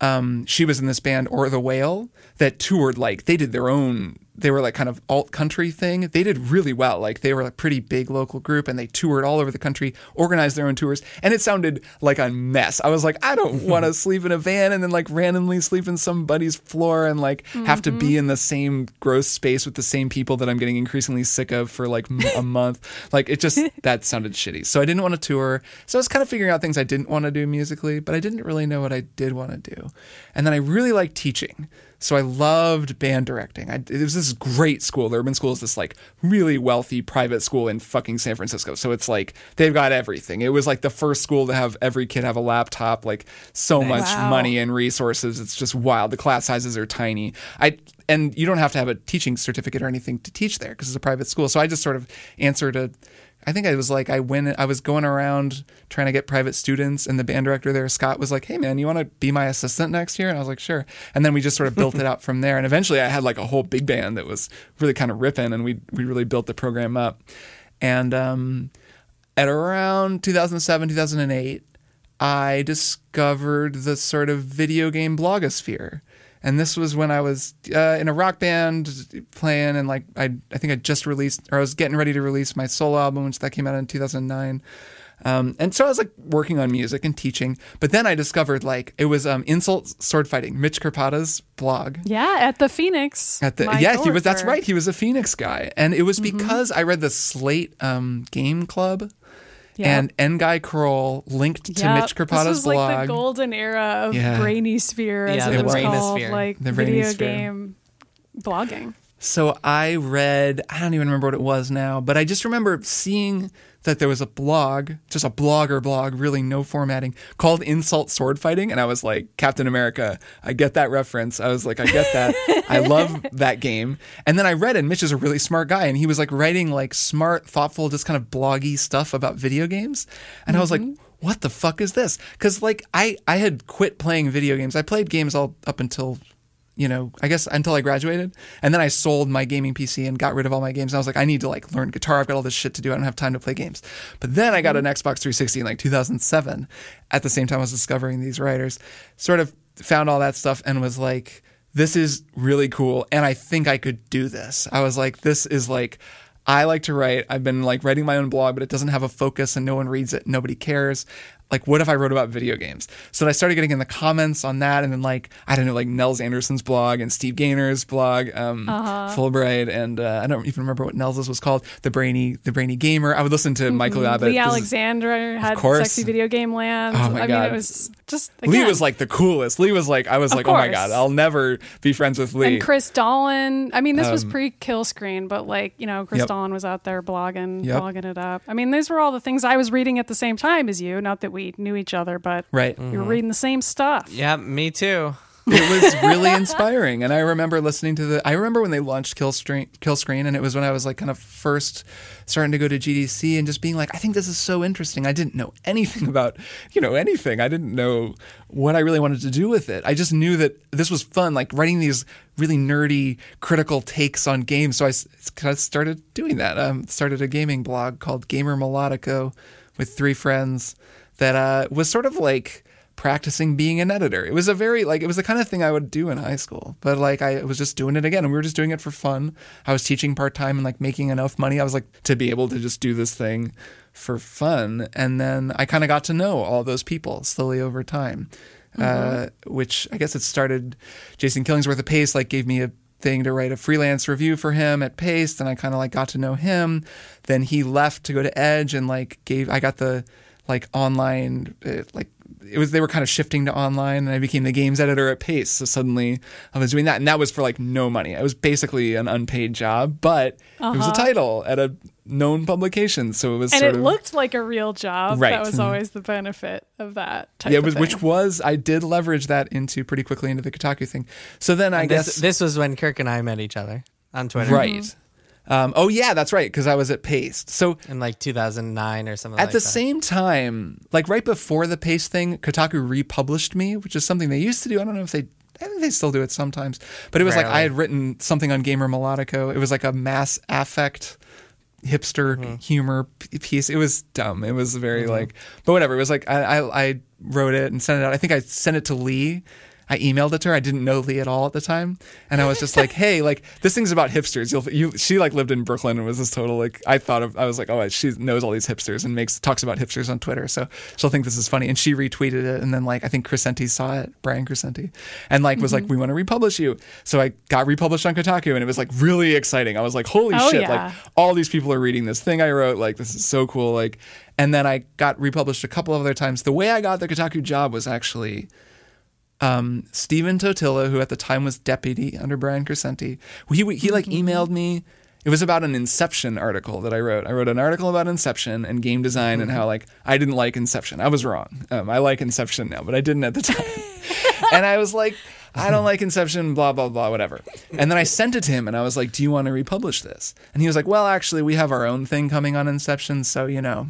um, she was in this band or the Whale that toured like they did their own. They were like kind of alt country thing. They did really well. Like they were a pretty big local group and they toured all over the country, organized their own tours, and it sounded like a mess. I was like, I don't want to sleep in a van and then like randomly sleep in somebody's floor and like have to be mm-hmm. in the same gross space with the same people that I'm getting increasingly sick of for like m- a month. Like it just that sounded shitty. So I didn't want to tour. So I was kind of figuring out things I didn't want to do musically, but I didn't really know what I did want to do. And then I really liked teaching. So I loved band directing. I, it was this great school. The Urban School is this like really wealthy private school in fucking San Francisco. So it's like they've got everything. It was like the first school to have every kid have a laptop, like so much Wow. money and resources. It's just wild. The class sizes are tiny. I and you don't have to have a teaching certificate or anything to teach there because it's a private school. So I just sort of answered a. I think I was like I went. I was going around trying to get private students, and the band director there, Scott, was like, "Hey man, you want to be my assistant next year?" And I was like, "Sure." And then we just sort of built it out from there. And eventually, I had like a whole big band that was really kind of ripping, and we we really built the program up. And um, at around 2007, 2008, I discovered the sort of video game blogosphere. And this was when I was uh, in a rock band playing, and like I, I think I just released, or I was getting ready to release my solo album, which that came out in 2009. Um, and so I was like working on music and teaching, but then I discovered like it was um, insult sword fighting. Mitch Krpata's blog. Yeah, at the Phoenix. At the yeah, he was. That's right. He was a Phoenix guy, and it was Mm-hmm. because I read the Slate um, Game Club, Yeah. and N'Gai Croal linked to Yep. Mitch Krpata's this was blog. like the golden era of Yeah. Brainy Sphere, as Yeah, it was Brainosphere. called, like The video Brainosphere. game blogging. So I read, I don't even remember what it was now, but I just remember seeing that there was a blog, just a blogger blog, really no formatting, called Insult Sword Fighting. And I was like, Captain America, I get that reference. I was like, I get that. I love that game. And then I read and Mitch is a really smart guy. And he was like writing like smart, thoughtful, just kind of bloggy stuff about video games. And I was like, mm-hmm. what the fuck is this? Because like I, I had quit playing video games. I played games all up until you know, I guess until I graduated. And then I sold my gaming PC and got rid of all my games. And I was like, I need to like learn guitar. I've got all this shit to do. I don't have time to play games. But then I got an Xbox 360 in like 2007. At the same time, I was discovering these writers, sort of found all that stuff and was like, this is really cool. And I think I could do this. I was like, this is like, I like to write. I've been like writing my own blog, but it doesn't have a focus and no one reads it. Nobody cares. Like, what if I wrote about video games? So I started getting in the comments on that. And then, like, I don't know, like Nels Anderson's blog and Steve Gaynor's blog, um, Fullbright. And uh, I don't even remember what Nels's was called. The Brainy, the Brainy Gamer. I would listen to Michael Abbott. Leigh This is- Alexander had course. Sexy Video Game Land. Oh my I mean, it was just Leigh was like the coolest. Leigh was like, I was Of like, oh my. God, I'll never be friends with Leigh. and Chris Dahlen. I mean, this was Um, pre Kill Screen, but like you know, Chris Yep. Dahlen was out there blogging, Yep. blogging it up. I mean, these were all the things I was reading at the same time as you. Not that we knew each other, but right. we were reading the same stuff. Yeah, me too. it was really inspiring and i remember listening to the i remember when they launched kill screen kill screen and it was when i was like kind of first starting to go to gdc and just being like i think this is so interesting i didn't know anything about you know anything i didn't know what i really wanted to do with it i just knew that this was fun like writing these really nerdy critical takes on games so I kind of started doing that um, started a gaming blog called gamer melodico with three friends that uh, was sort of like practicing being an editor. It was a very like it was the kind of thing I would do in high school. But like I was just doing it again and we were just doing it for fun. I was teaching part-time and like making enough money. I was like to be able to just do this thing for fun and then I kind of got to know all those people slowly over time. Uh, which I guess it started Jason Killingsworth at Paste like gave me a thing to write a freelance review for him at Paste and I kind of like got to know him. Then he left to go to Edge and like gave I got the like online uh, like it was they were kind of shifting to online and I became the games editor at Paste. So suddenly I was doing that and that was for like no money. It was basically an unpaid job, but it was a uh-huh. title at a known publication. So it was And sort it of looked like a real job. Right. That was mm-hmm. always the benefit of that type yeah, of was, which thing. was I did leverage that into pretty quickly into the Kotaku thing. So then I This guess this was when Kirk and I met each other on Twitter, right. Mm-hmm. Um, oh yeah, that's right because I was at Paste. So In like 2009 or something. At like the that. same time, like right before the Paste thing, Kotaku republished me, which is something they used to do. I don't know if they, I think they still do it sometimes. But it was like I had written something on Gamer Melodico. It was like a Mass Effect hipster Mm-hmm. humor piece. It was dumb. It was very like, but whatever. It was like I, I, I wrote it and sent it out. I think I sent it to Leigh. I emailed it to her. I didn't know Leigh at all at the time, and I was just like, "Hey, like this thing's about hipsters." You'll, you, she like lived in Brooklyn and was this total like. I thought of. I was like, "Oh, she knows all these hipsters and makes talks about hipsters on Twitter, so she'll think this is funny." And she retweeted it, and then like I think Crecente saw it, Brian Crecente, and like was like, mm-hmm. "We want to republish you." So I got republished on Kotaku, and it was like really exciting. I was like, "Holy Oh, shit!" yeah. Like all these people are reading this thing I wrote. Like this is so cool. Like, and then I got republished a couple of other times. The way I got the Kotaku job was actually um, Stephen Totilo, who at the time was deputy under Brian Crecente. He he like emailed me. It was about an Inception article that I wrote. I wrote an article about Inception and game design and how like I didn't like Inception. I was wrong. Um, I like Inception now, but I didn't at the time. and I was like, I don't like Inception, blah, blah, blah, whatever. And then I sent it to him and I was like, Do you want to republish this? And he was like, Well, actually, we have our own thing coming on Inception. So, you know,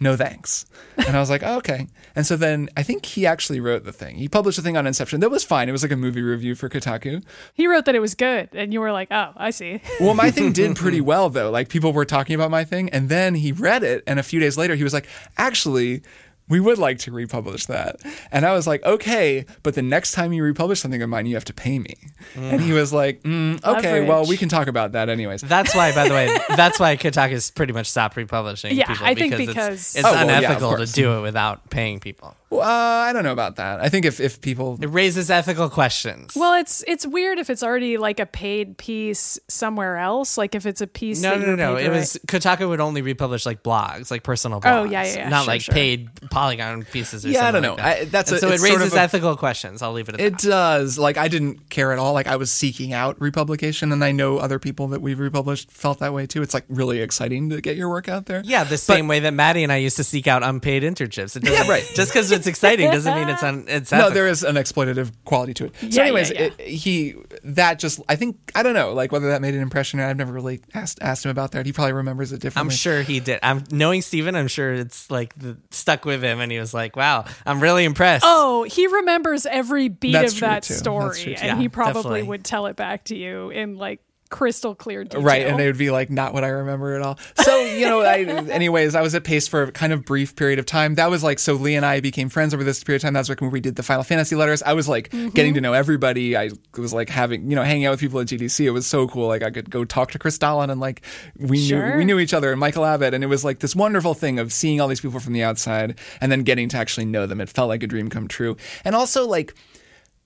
no thanks. And I was like, oh, okay. And so then I think he actually wrote the thing. He published a thing on Inception that was fine. It was like a movie review for Kotaku. He wrote that it was good, and you were like, "Oh, I see." Well, my thing did pretty well though. Like people were talking about my thing, and then he read it, and a few days later he was like, actually. We would like to republish that. And I was like, okay, but the next time you republish something of mine, you have to pay me. And he was like, mm, okay, well, we can talk about that anyways. That's why, by the way, that's why Kotaku's pretty much stopped republishing. Yeah, people I think because, because- it's, it's Oh, well, yeah, unethical to do it without paying people. Well, uh, I don't know about that. I think if, if people It raises ethical questions. Well, it's it's weird if it's already like a paid piece somewhere else. Like if it's a piece. no, that no, no, no. It to was Kotaku would only republish like blogs, like personal blogs. Oh, yeah, yeah, yeah. Not Sure, like sure. paid Polygon pieces. Or Yeah, I don't like know. that. I- that's a- so it it's sort raises of a- ethical questions. I'll leave it at It that. It does. Like I didn't care at all. Like I was seeking out republication, and I know other people that we've republished felt that way too. It's like really exciting to get your work out there. Yeah, the same way that Maddy and I used to seek out unpaid internships. It doesn't, Yeah, right. Just because it's exciting doesn't mean it's un, it's No, there is an exploitative quality to it. So, Yeah, anyways, yeah. It, he that just I think I don't know like whether that made an impression. or I've never really asked asked him about that. He probably remembers it differently. I'm sure he did. I'm knowing Stephen, I'm sure it's like the, stuck with him, and he was like, "Wow, I'm really impressed." Oh, he remembers every beat That's of true, that too. That's story, true, and. Yeah, he probably definitely. would tell it back to you in like crystal clear detail. Right, and it would be like not what I remember at all. So you know, I, anyways, I was at Paste for a kind of brief period of time. That was like so Leigh and I became friends over this period of time. That's like when we did the Final Fantasy letters. I was like Mm-hmm. getting to know everybody. I was like having you know hanging out with people at GDC. It was so cool. Like I could go talk to Chris Dahlen and like we Sure. knew we knew each other and Michael Abbott, and it was like this wonderful thing of seeing all these people from the outside and then getting to actually know them. It felt like a dream come true, and also like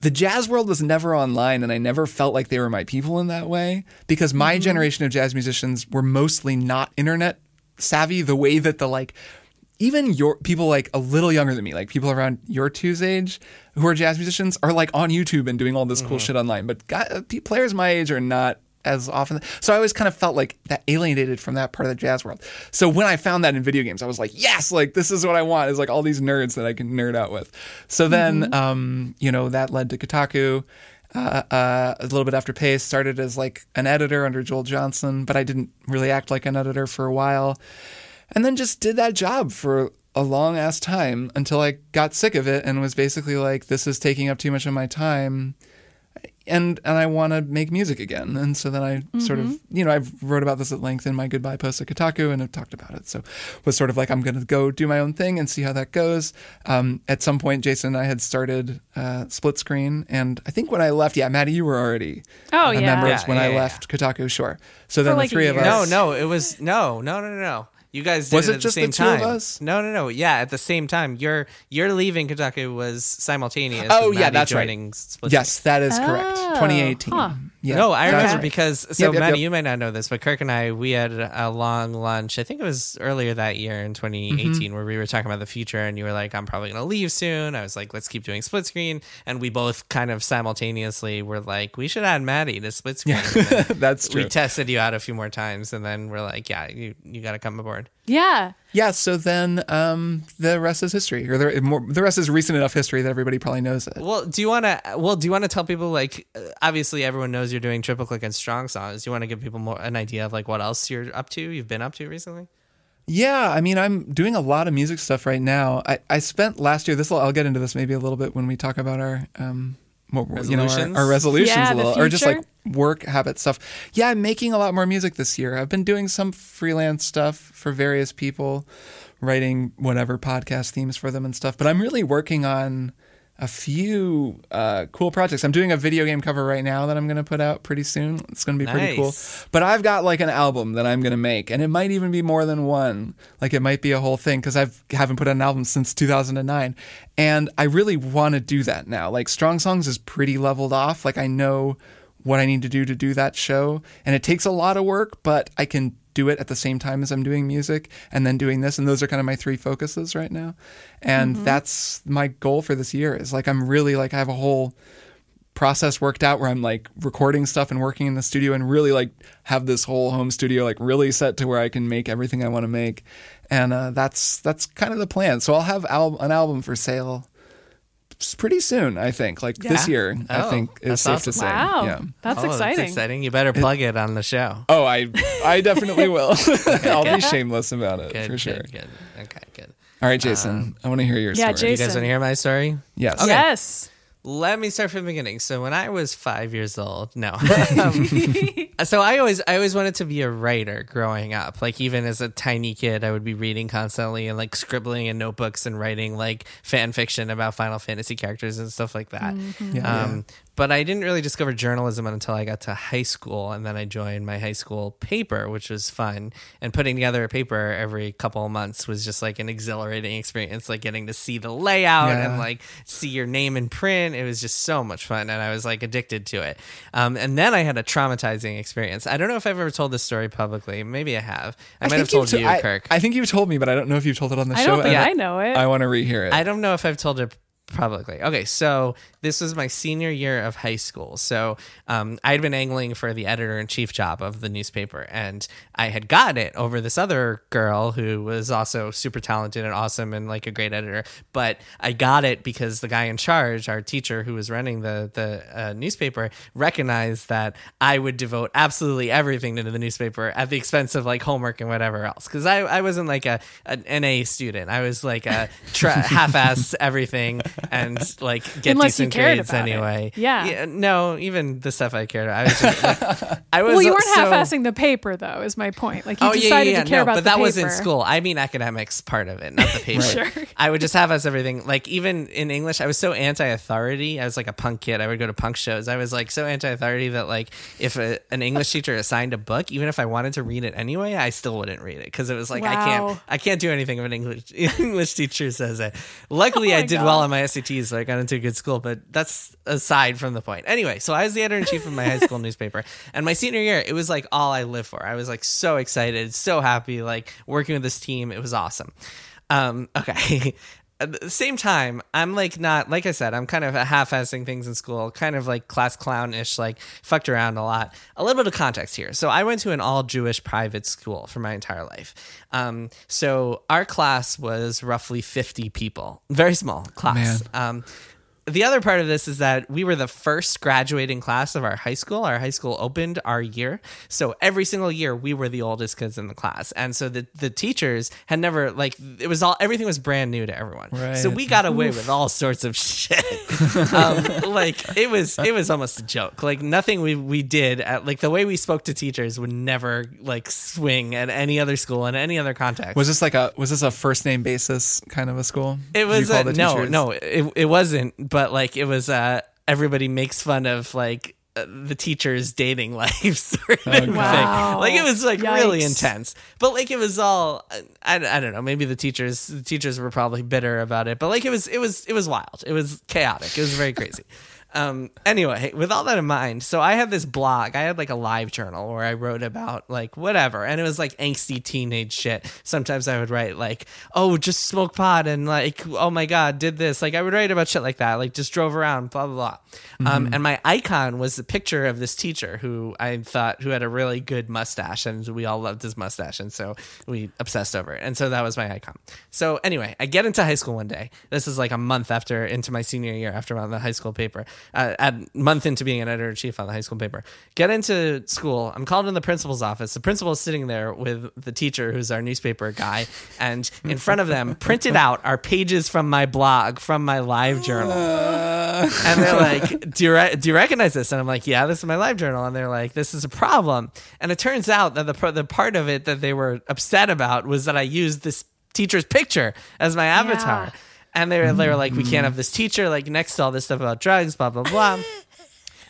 the jazz world was never online and I never felt like they were my people in that way because my generation of jazz musicians were mostly not internet savvy the way that the like even your people like a little younger than me like people around your two's age who are jazz musicians are like on YouTube and doing all this cool shit online. But uh, players my age are not as often. So I always kind of felt like that alienated from that part of the jazz world. So when I found that in video games I was like yes like this is what I want. Is like all these nerds that I can nerd out with. So then um you know that led to Kotaku uh, uh, a little bit after Paste, started as like an editor under Joel Johnson, but I didn't really act like an editor for a while. And then just did that job for a long ass time until I got sick of it and was basically like, this is taking up too much of my time. And and I want to make music again. And so then I sort of, you know, I've wrote about this at length in my goodbye post at Kotaku and I've talked about it. So was sort of like, I'm going to go do my own thing and see how that goes. Um, at some point, Jason and I had started uh, Split Screen. And I think when I left, yeah, Maddy, you were already Oh, a yeah. member Yeah, when yeah, I yeah. left Kotaku, sure. So then like the three of us. No, no, it was no, no, no, no, no. You guys did Was it it at just the the same two of time. us? No, no, no. Yeah, at the same time. Your your leaving Kotaku was simultaneous. Oh, with yeah, Maddy that's right. joining Split Yes, that is correct. Oh, 2018. huh. Yeah. no, I remember right. because so Yep, yep, Maddy, yep. you might not know this, but Kirk and I we had a long lunch. I think it was earlier that year in 2018 Mm-hmm. where we were talking about the future, and you were like, "I'm probably gonna leave soon." I was like, "Let's keep doing split screen," and we both kind of simultaneously were like, "We should add Maddy to split screen." And then That's true. we tested you out a few more times, and then we're like, "Yeah, you you got to come aboard." Yeah. Yeah, so then um, the rest is history, or the, more, the rest is recent enough history that everybody probably knows it. Well, do you want to? Well, do you want to tell people like? uh, Obviously, everyone knows you're doing triple click and strong songs. Do you want to give people more an idea of like what else you're up to? You've been up to recently? Yeah, I mean, I'm doing a lot of music stuff right now. I, I spent last year. This I'll get into this maybe a little bit when we talk about our um, you know, our, Resolutions? our resolutions Yeah, a the little, or just like work habit stuff. Yeah, I'm making a lot more music this year. I've been doing some freelance stuff for various people, writing whatever podcast themes for them and stuff. But I'm really working on a few uh, cool projects. I'm doing a video game cover right now that I'm going to put out pretty soon. It's going to be pretty cool. But I've got like an album that I'm going to make, and it might even be more than one. Like it might be a whole thing because I've haven't put out an album since 2009, and I really want to do that now. Like Strong Songs is pretty leveled off. Like I know what I need to do to do that show, and it takes a lot of work, but I can do it at the same time as I'm doing music and then doing this and those are kind of my three focuses right now. And that's my goal for this year is like I'm really like I have a whole process worked out where I'm like recording stuff and working in the studio and really like have this whole home studio like really set to where I can make everything I want to make. And uh, that's that's kind of the plan. So I'll have al- an album for sale pretty soon, I think. Like this Yeah? year, I Oh, think is safe awesome. to say. Wow. Yeah. That's oh, exciting. That's exciting. You better plug it on the show. Oh, I I definitely will. I'll be shameless about it Good, for sure. good, good. Okay, good. All right, Jason, um, I want to hear your Yeah, story. You guys want to hear my story? Yes. Okay. Yes. Let me start from the beginning. So when I was five years old, no, um, so I always I always wanted to be a writer growing up. Like even as a tiny kid, I would be reading constantly and like scribbling in notebooks and writing like fan fiction about Final Fantasy characters and stuff like that. Yeah, um, But I didn't really discover journalism until I got to high school, and then I joined my high school paper, which was fun. And putting together a paper every couple of months was just like an exhilarating experience, like getting to see the layout Yeah. and like see your name in print. It was just so much fun, and I was like addicted to it. Um, and then I had a traumatizing experience. I don't know if I've ever told this story publicly. Maybe I have. I, might have think you've told to- you, I, Kirk. I think you've told me, but I don't know if you've told it on the I show. don't think and I know it. I want to rehear it. I don't know if I've told it publicly. Okay, so this was my senior year of high school. So um, I had been angling for the editor in chief job of the newspaper, and I had gotten it over this other girl who was also super talented and awesome and like a great editor. But I got it because the guy in charge, our teacher who was running the the uh, newspaper, recognized that I would devote absolutely everything to the newspaper at the expense of like homework and whatever else. Because I, I wasn't like a an A student. I was like a tra- half-ass everything and like get Unless decent grades anyway. Yeah. No, even the stuff I cared about. I was just like, I was well, you weren't so- half-assing the paper, though. Is my point. Like you oh decided yeah, yeah. to care no, about but that was in school. I mean academics part of it, not the paper. Sure. I would just have us everything. Like even in English, I was so anti-authority. I was like a punk kid. I would go to punk shows. I was like so anti-authority that like if a, an English teacher assigned a book, even if I wanted to read it anyway, I still wouldn't read it because it was like I can't I can't do anything if an English English teacher says it. Luckily, Oh I did God. well on my SATs, so I got into a good school. But that's aside from the point. Anyway, so I was the editor in chief of my high school newspaper, and my senior year, it was like all I lived for. I was like so excited, so happy, like working with this team. It was awesome. Um, okay. At the same time, I'm like not like I said, I'm kind of half-assing things in school, kind of like class clownish, like fucked around a lot. A little bit of context here. So I went to an all-Jewish private school for my entire life. Um, so our class was roughly 50 people, very small class. Um, the other part of this is that we were the first graduating class of our high school. Our high school opened our year. So every single year we were the oldest kids in the class. And so the, the teachers had never like it was all everything was brand new to everyone. Right. So we got away with all sorts of shit. um, like it was it was almost a joke. Like nothing we we did at like the way we spoke to teachers would never like swing at any other school in any other context. was this like a was this a first name basis kind of a school? It was uh, no, no, it, it wasn't. But like it was, uh, everybody makes fun of like uh, the teachers' dating life sort of thing. Wow. Like it was like really intense. But like it was all, I, I don't know. Maybe the teachers, the teachers were probably bitter about it. But like it was, it was, it was wild. It was chaotic. It was very crazy. Um, anyway, with all that in mind, so I had this blog. I had like a live journal where I wrote about like whatever, and it was like angsty teenage shit. Sometimes I would write like, "Oh, just smoke pot," and like, "Oh my god, did this." Like I would write about shit like that. Like just drove around, blah blah blah. Um, and my icon was the picture of this teacher who I thought who had a really good mustache, and we all loved his mustache, and so we obsessed over it. And so that was my icon. So anyway, I get into high school one day. This is like a month after into my senior year after on the high school paper, uh, at month into being an editor in chief on the high school paper. Get into school. I'm called in the principal's office. The principal is sitting there with the teacher, who's our newspaper guy, and in front of them, printed out are pages from my blog from my live journal and they're like, do you, re- do you recognize this? And I'm like, yeah, this is my live journal. And they're like, this is a problem. And it turns out that the, pro- the part of it that they were upset about was that I used this teacher's picture as my avatar. Yeah. And they were, they were like, we can't have mm. this teacher like next to all this stuff about drugs, blah, blah, blah.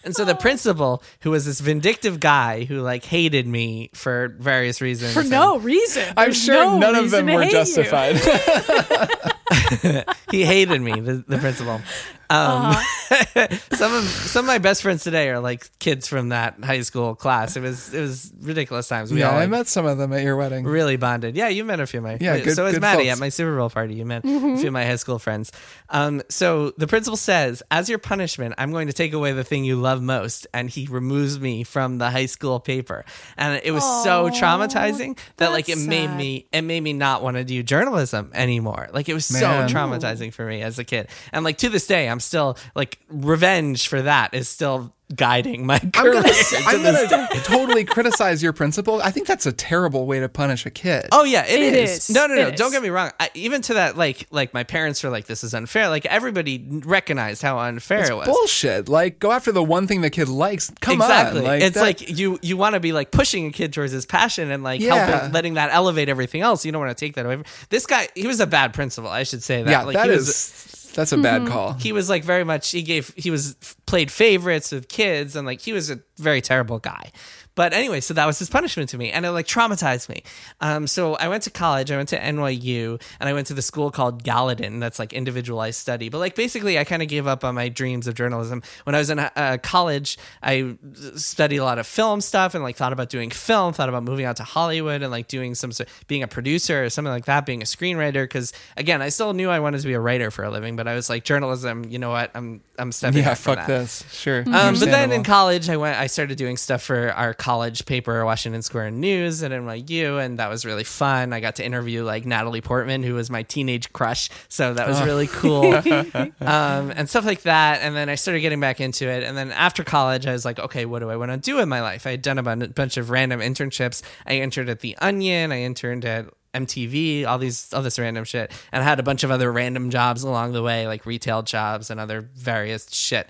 And so the principal, who was this vindictive guy who like hated me for various reasons, for no reason. I'm There's sure no none of them were justified. he hated me, the, the principal. Um, some of some of my best friends today are like kids from that high school class. It was it was ridiculous times. We yeah, all I met some of them at your wedding. really bonded. Yeah, you met a few of my Yeah, good- so was good Maddy folks. at my Super Bowl party. You met a few of my high school friends. Um, so the principal says, as your punishment, I'm going to take away the thing you love most, and he removes me from the high school paper. And it was so traumatizing that like it that's made me it made me not want to do journalism anymore. Like it was Man. So traumatizing for me as a kid, and like to this day, I'm still like revenge for that is still guiding my I'm career. gonna, I'm gonna totally criticize your principal. I think that's a terrible way to punish a kid. Oh yeah, It it is. is. No, no, no. It Don't is. get me wrong. I, even to that, like, like my parents were like, "This is unfair." Like everybody recognized how unfair it was. bullshit. Like, go after the one thing the kid likes. Come exactly. on. Like, it's that- like you you want to be like pushing a kid towards his passion and like Yeah. helping letting that elevate everything else. You don't want to take that away. From, this guy, he was a bad principal. I should say that. yeah, like, that he is was, that's a bad mm-hmm. call. he was like very much he gave he was played favorites with kids and like he was a very terrible guy but anyway so that was his punishment to me and it like traumatized me um, so i went to college i went to nyu and i went to the school called gallatin that's like individualized study but like basically i kind of gave up on my dreams of journalism when i was in uh, college i studied a lot of film stuff and like thought about doing film thought about moving out to hollywood and like doing some sort being a producer or something like that being a screenwriter because again i still knew i wanted to be a writer for a living but i was like journalism you know what i'm i'm stepping Yeah, fuck this. Sure. Um, but then in college, I went. I started doing stuff for our college paper, Washington Square News at NYU, and that was really fun. I got to interview like Natalie Portman, who was my teenage crush, so that was really cool, um, and stuff like that. And then I started getting back into it. And then after college, I was like, okay, what do I want to do in my life? I had done a bunch of random internships. I interned at The Onion. I interned at MTV, all these all this random shit, and I had a bunch of other random jobs along the way, like retail jobs and other various shit,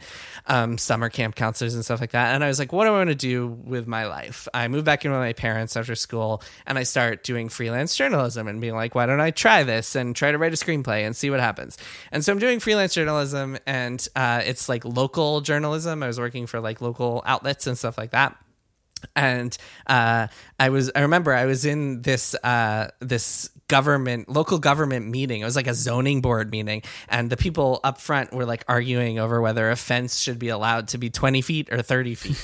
um, summer camp counselors and stuff like that. And I was like, what do I want to do with my life? I moved back in with my parents after school, and I start doing freelance journalism and being like, why don't I try this and try to write a screenplay and see what happens? And so I'm doing freelance journalism, and uh, it's like local journalism. I was working for like local outlets and stuff like that and uh, I was I remember I was in this uh, this government local government meeting. It was like a zoning board meeting, and the people up front were like arguing over whether a fence should be allowed to be twenty feet or thirty feet.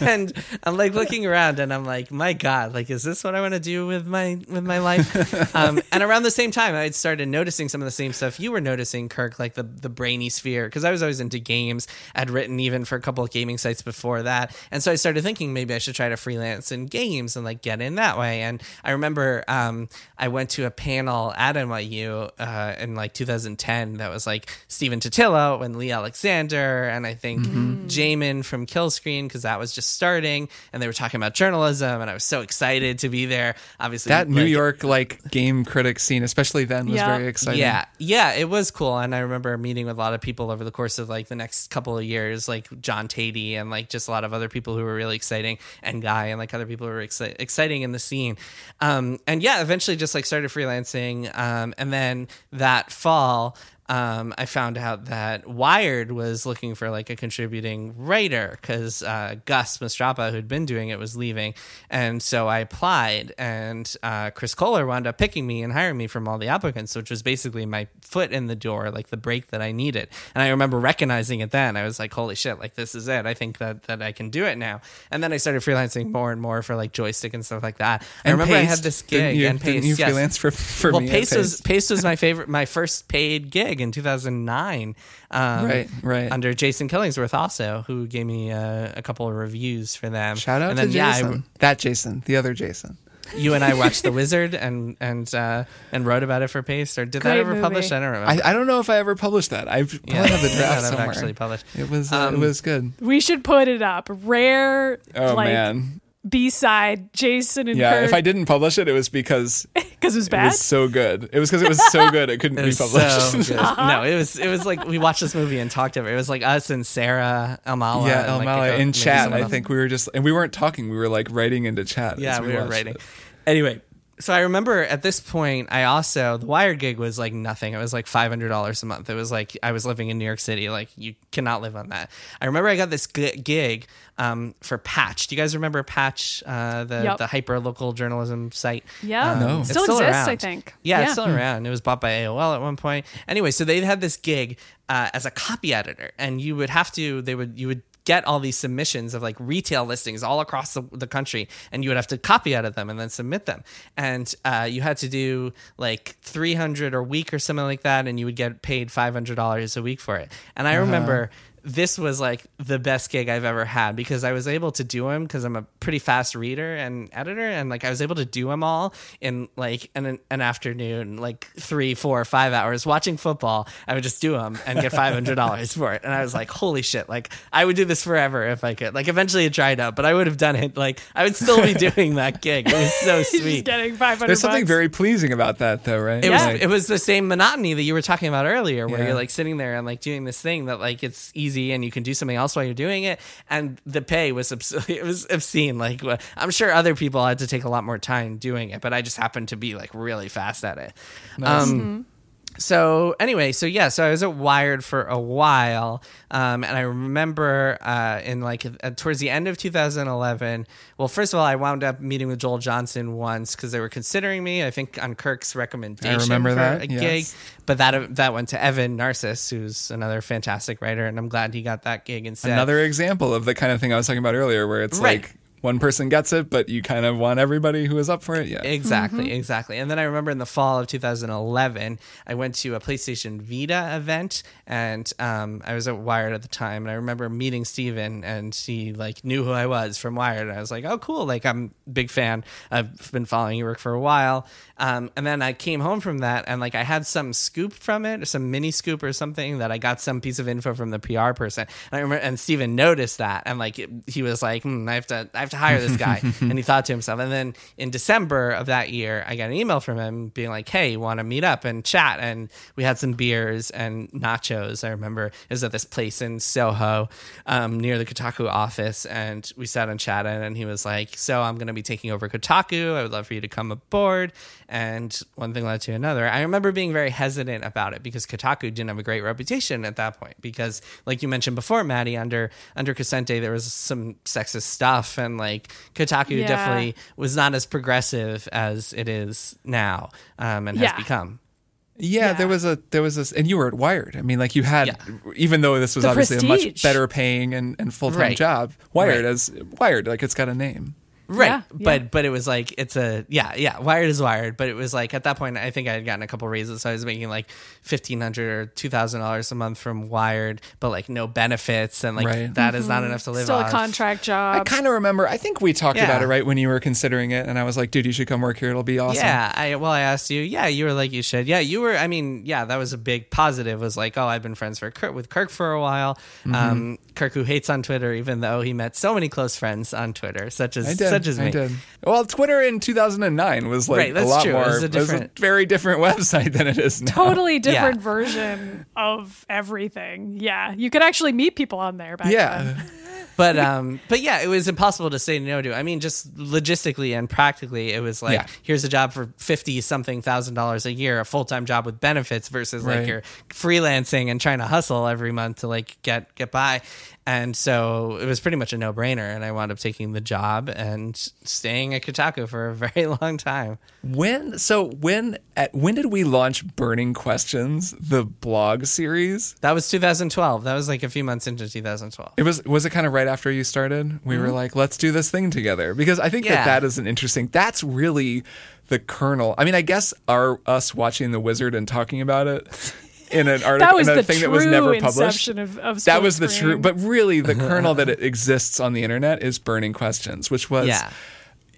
and I'm like looking around, and I'm like, my God, like is this what I want to do with my with my life? um, and around the same time, I had started noticing some of the same stuff you were noticing, Kirk, like the the brainy sphere, because I was always into games. I'd written even for a couple of gaming sites before that, and so I started thinking maybe I should try to freelance in games and like get in that way. And I remember um, I went to a panel at NYU uh, in like 2010 that was like Stephen Totilo and Leigh Alexander, and I think Jamin from Killscreen because that was just starting, and they were talking about journalism, and I was so excited to be there. Obviously, that New York like game critic scene, especially then, was Yeah. very exciting. yeah, yeah, it was cool, and I remember meeting with a lot of people over the course of like the next couple of years, like John Teti and like just a lot of other people who were really exciting, and Guy and like other people who were exci- exciting in the scene. Um, and yeah, eventually just like started freelancing, um, and then that fall. Um, I found out that Wired was looking for like a contributing writer because uh, Gus Mastrapa, who'd been doing it, was leaving, and so I applied, and uh, Chris Kohler wound up picking me and hiring me from all the applicants, which was basically my foot in the door, like the break that I needed. And I remember recognizing it then. I was like, "Holy shit! Like this is it. I think that that I can do it now." And then I started freelancing more and more for like Joystiq and stuff like that. And I remember I had this Didn't gig you, and didn't you yes. freelance for for well, me? Pace Paste was Paste? Paste was my favorite, my first paid gig in 2009. Um, Right, right. Under Jason Killingsworth, also, who gave me uh, a couple of reviews for them. Shout out and to then, yeah, I- Jason. that Jason, the other Jason. you and I watched The Wizard and and uh, and wrote about it for Paste, or did that ever movie. publish? I don't remember. I, I don't know if I ever published that. I've probably have the draft not have somewhere. actually published. It was uh, it Um, was good. We should put it up. Rare, Oh like man, B side, Jason and yeah. Kirk. If I didn't publish it, it was because because it was it bad. was so good. It was because it was so good it couldn't It be published. so good. No, it was it was like we watched this movie and talked about it. It was like us and Sarah Elmaleh. yeah, and, like, Elmaleh a co- in chat. someone I think we were just and we weren't talking. We were like writing into chat. Yeah, as we, were writing. it. Anyway, so I remember at this point, I also the wire gig was like nothing. It was like five hundred dollars a month. It was like I was living in New York City. Like you cannot live on that. I remember I got this gig um, for Patch. Do you guys remember Patch, uh, the Yep. the hyper local journalism site? Yeah. Um, No. it's Still exists, I think. Yeah, Yeah. it's still around. It was bought by AOL at one point. Anyway, so they had this gig uh, as a copy editor, and you would have to. They would you would get all these submissions of like retail listings all across the, the country and you would have to copy out of them and then submit them. And uh, you had to do like 300 a week or something like that and you would get paid $500 a week for it. And i remember this was like the best gig I've ever had because I was able to do them because I'm a pretty fast reader and editor, and like I was able to do them all in like an an afternoon, like three, four, five hours watching football. I would just do them and get five hundred dollars for it, and I was like, holy shit! Like I would do this forever if I could. Like eventually it dried up, but I would have done it. Like I would still be doing that gig. It was so He's just sweet. getting 500 There's something bucks. very pleasing about that, though, right? It Yeah. was it was the same monotony that you were talking about earlier, where Yeah. you're like sitting there and like doing this thing that like it's easy and you can do something else while you're doing it, and the pay was obs- it was obscene. Like I'm sure other people had to take a lot more time doing it, but I just happened to be like really fast at it. Um, so anyway, so yeah, so I was at Wired for a while, um, and I remember uh, in like uh, towards the end of 2011. Well, first of all, I wound up meeting with Joel Johnson once because they were considering me. I think on Kirk's recommendation remember for that, a yes. gig, but that that went to Evan Narcisse, who's another fantastic writer, and I'm glad he got that gig instead. Another example of the kind of thing I was talking about earlier, where it's Right. like one person gets it, but you kind of want everybody who is up for it. Yeah. Exactly, exactly. And then I remember in the fall of 2011, I went to a PlayStation Vita event, and um, I was at Wired at the time. And I remember meeting Stephen, and he like knew who I was from Wired. And I was like, "Oh, cool! Like I'm a big fan. I've been following your work for a while." Um, and then I came home from that, and like I had some scoop from it, or some mini scoop or something that I got some piece of info from the PR person. And I remember, and Stephen noticed that, and like it- he was like, hmm, "I have to, I have to hire this guy." and he thought to himself. And then in December of that year, I got an email from him being like, "Hey, you want to meet up and chat?" And we had some beers and nachos. I remember it was at this place in Soho, um, near the Kotaku office, and we sat and chatted. And he was like, "So I'm going to be taking over Kotaku. I would love for you to come aboard." And one thing led to another. I remember being very hesitant about it because Kotaku didn't have a great reputation at that point. Because, like you mentioned before, Maddy, under under Crecente, there was some sexist stuff, and like Kotaku Yeah. definitely was not as progressive as it is now, um, and Yeah. has become. Yeah, Yeah. there was a there was this, and you were at Wired. I mean, like you had, Yeah. even though this was The obviously a much better paying and, and full time Right. job, Wired Right. as Wired, like it's got a name. Right. Yeah, but yeah. but it was like it's a yeah, yeah, wired is wired, but it was like at that point I think I had gotten a couple raises, so I was making like fifteen hundred or two thousand dollars a month from wired, but like no benefits and like Right. that is not enough to live Still on. a contract job. I kind of remember. I think we talked Yeah. about it right when you were considering it, and I was like, "Dude, you should come work here. It'll be awesome." Yeah, I well, I asked you. Yeah, you were like you should. Yeah, you were. I mean, yeah, that was a big positive. Was like, oh, I've been friends for Kirk, with Kirk for a while. Mm-hmm. Um, Kirk, who hates on Twitter, even though he met so many close friends on Twitter, such as I did. Such as me. I did. Well, Twitter in 2009 was like Right, a lot true. It more. was a it was a very different website than it is now. totally different Yeah. version of everything. Yeah, you could actually meet people on there back Yeah. then. but um but yeah it was impossible to say no to i mean just logistically and practically it was like Yeah. here's a job for 50 something thousand dollars a year a full-time job with benefits versus Right. like you're freelancing and trying to hustle every month to like get get by and so it was pretty much a no-brainer and i wound up taking the job and staying at kotaku for a very long time When so when at when did we launch Burning Questions, the blog series? that was 2012 that was like a few months into 2012 It was was it kind of right after you started? We were like, let's do this thing together because I think that Mm-hmm. That is an interesting. That's really the kernel. I mean, I guess our us watching The Wizard and talking about it in an article, That was in a the thing true that was never published. inception of, of That was the Split true, but really the kernel that it exists on the internet is Burning Questions, which was yeah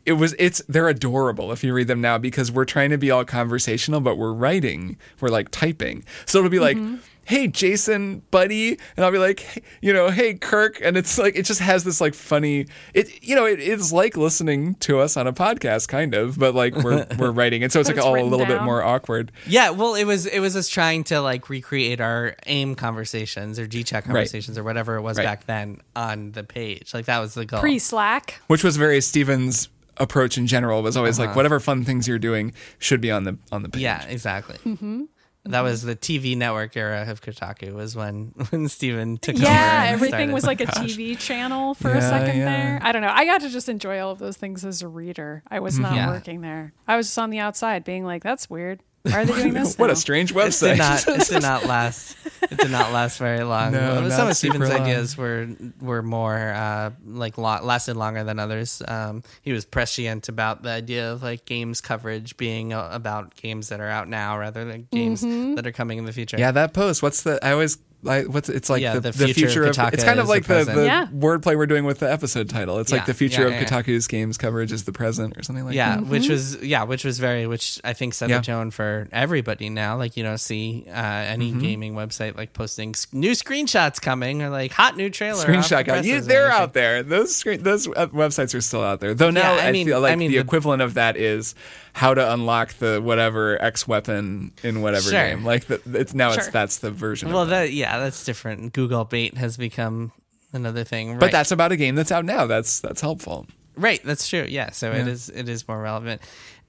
it was it's they're adorable if you read them now because we're trying to be all conversational but we're writing we're like typing so it'll be like Mm-hmm. Hey jason buddy and i'll be like hey, you know hey kirk and it's like it just has this like funny it you know it, it's like listening to us on a podcast kind of but like we're we're writing it so it's like it's all a written little bit more awkward Yeah, well, it was it was us trying to like recreate our AIM conversations or GChat conversations or whatever it was Right. back then on the page. Like that was the goal. pre Slack. which was very stephen's approach in general was always Uh-huh. like whatever fun things you're doing should be on the on the page yeah, exactly. Mm-hmm. That mm-hmm. was the TV network era of Kotaku. Was when when Stephen took over. Yeah, everything started. was like a oh TV channel for a second yeah. there. I don't know. I got to just enjoy all of those things as a reader. I was not mm-hmm. Yeah. working there. I was just on the outside being like, that's weird. Why are they doing this? what now? a strange It website did not. It did not last. It did not last very long. No, Well, not Some of super Stephen's long. ideas were were more uh, like lo- lasted longer than others. Um, he was prescient about the idea of like games coverage being uh, about games that are out now rather than games Mm-hmm. that are coming in the future. Yeah, that post. What's the? I always I, what's it's like Yeah, the, the the future future of of, it's kind of like the the, the Yeah. wordplay we're doing with the episode title. It's like the future yeah, of yeah. Kotaku's games coverage is the present or something like yeah, that. which was yeah, which was very which I think set Yeah. the tone for everybody now. Like you don't see uh, any Mm-hmm. gaming website like posting s- new screenshots coming or like hot new trailer. off Screenshot the you, they're out there. Those screen, those uh, websites are still out there. Though now Yeah, I I, mean- feel like I mean, the, the- equivalent of that is how to unlock the whatever X weapon in whatever Sure. game. Like the, it's now it's that's the version. Well, of that. that yeah, that's different. Google bait has become another thing. But that's about a game that's out now. That's that's helpful. Right, that's true. Yeah, so it Yeah. is it is more relevant.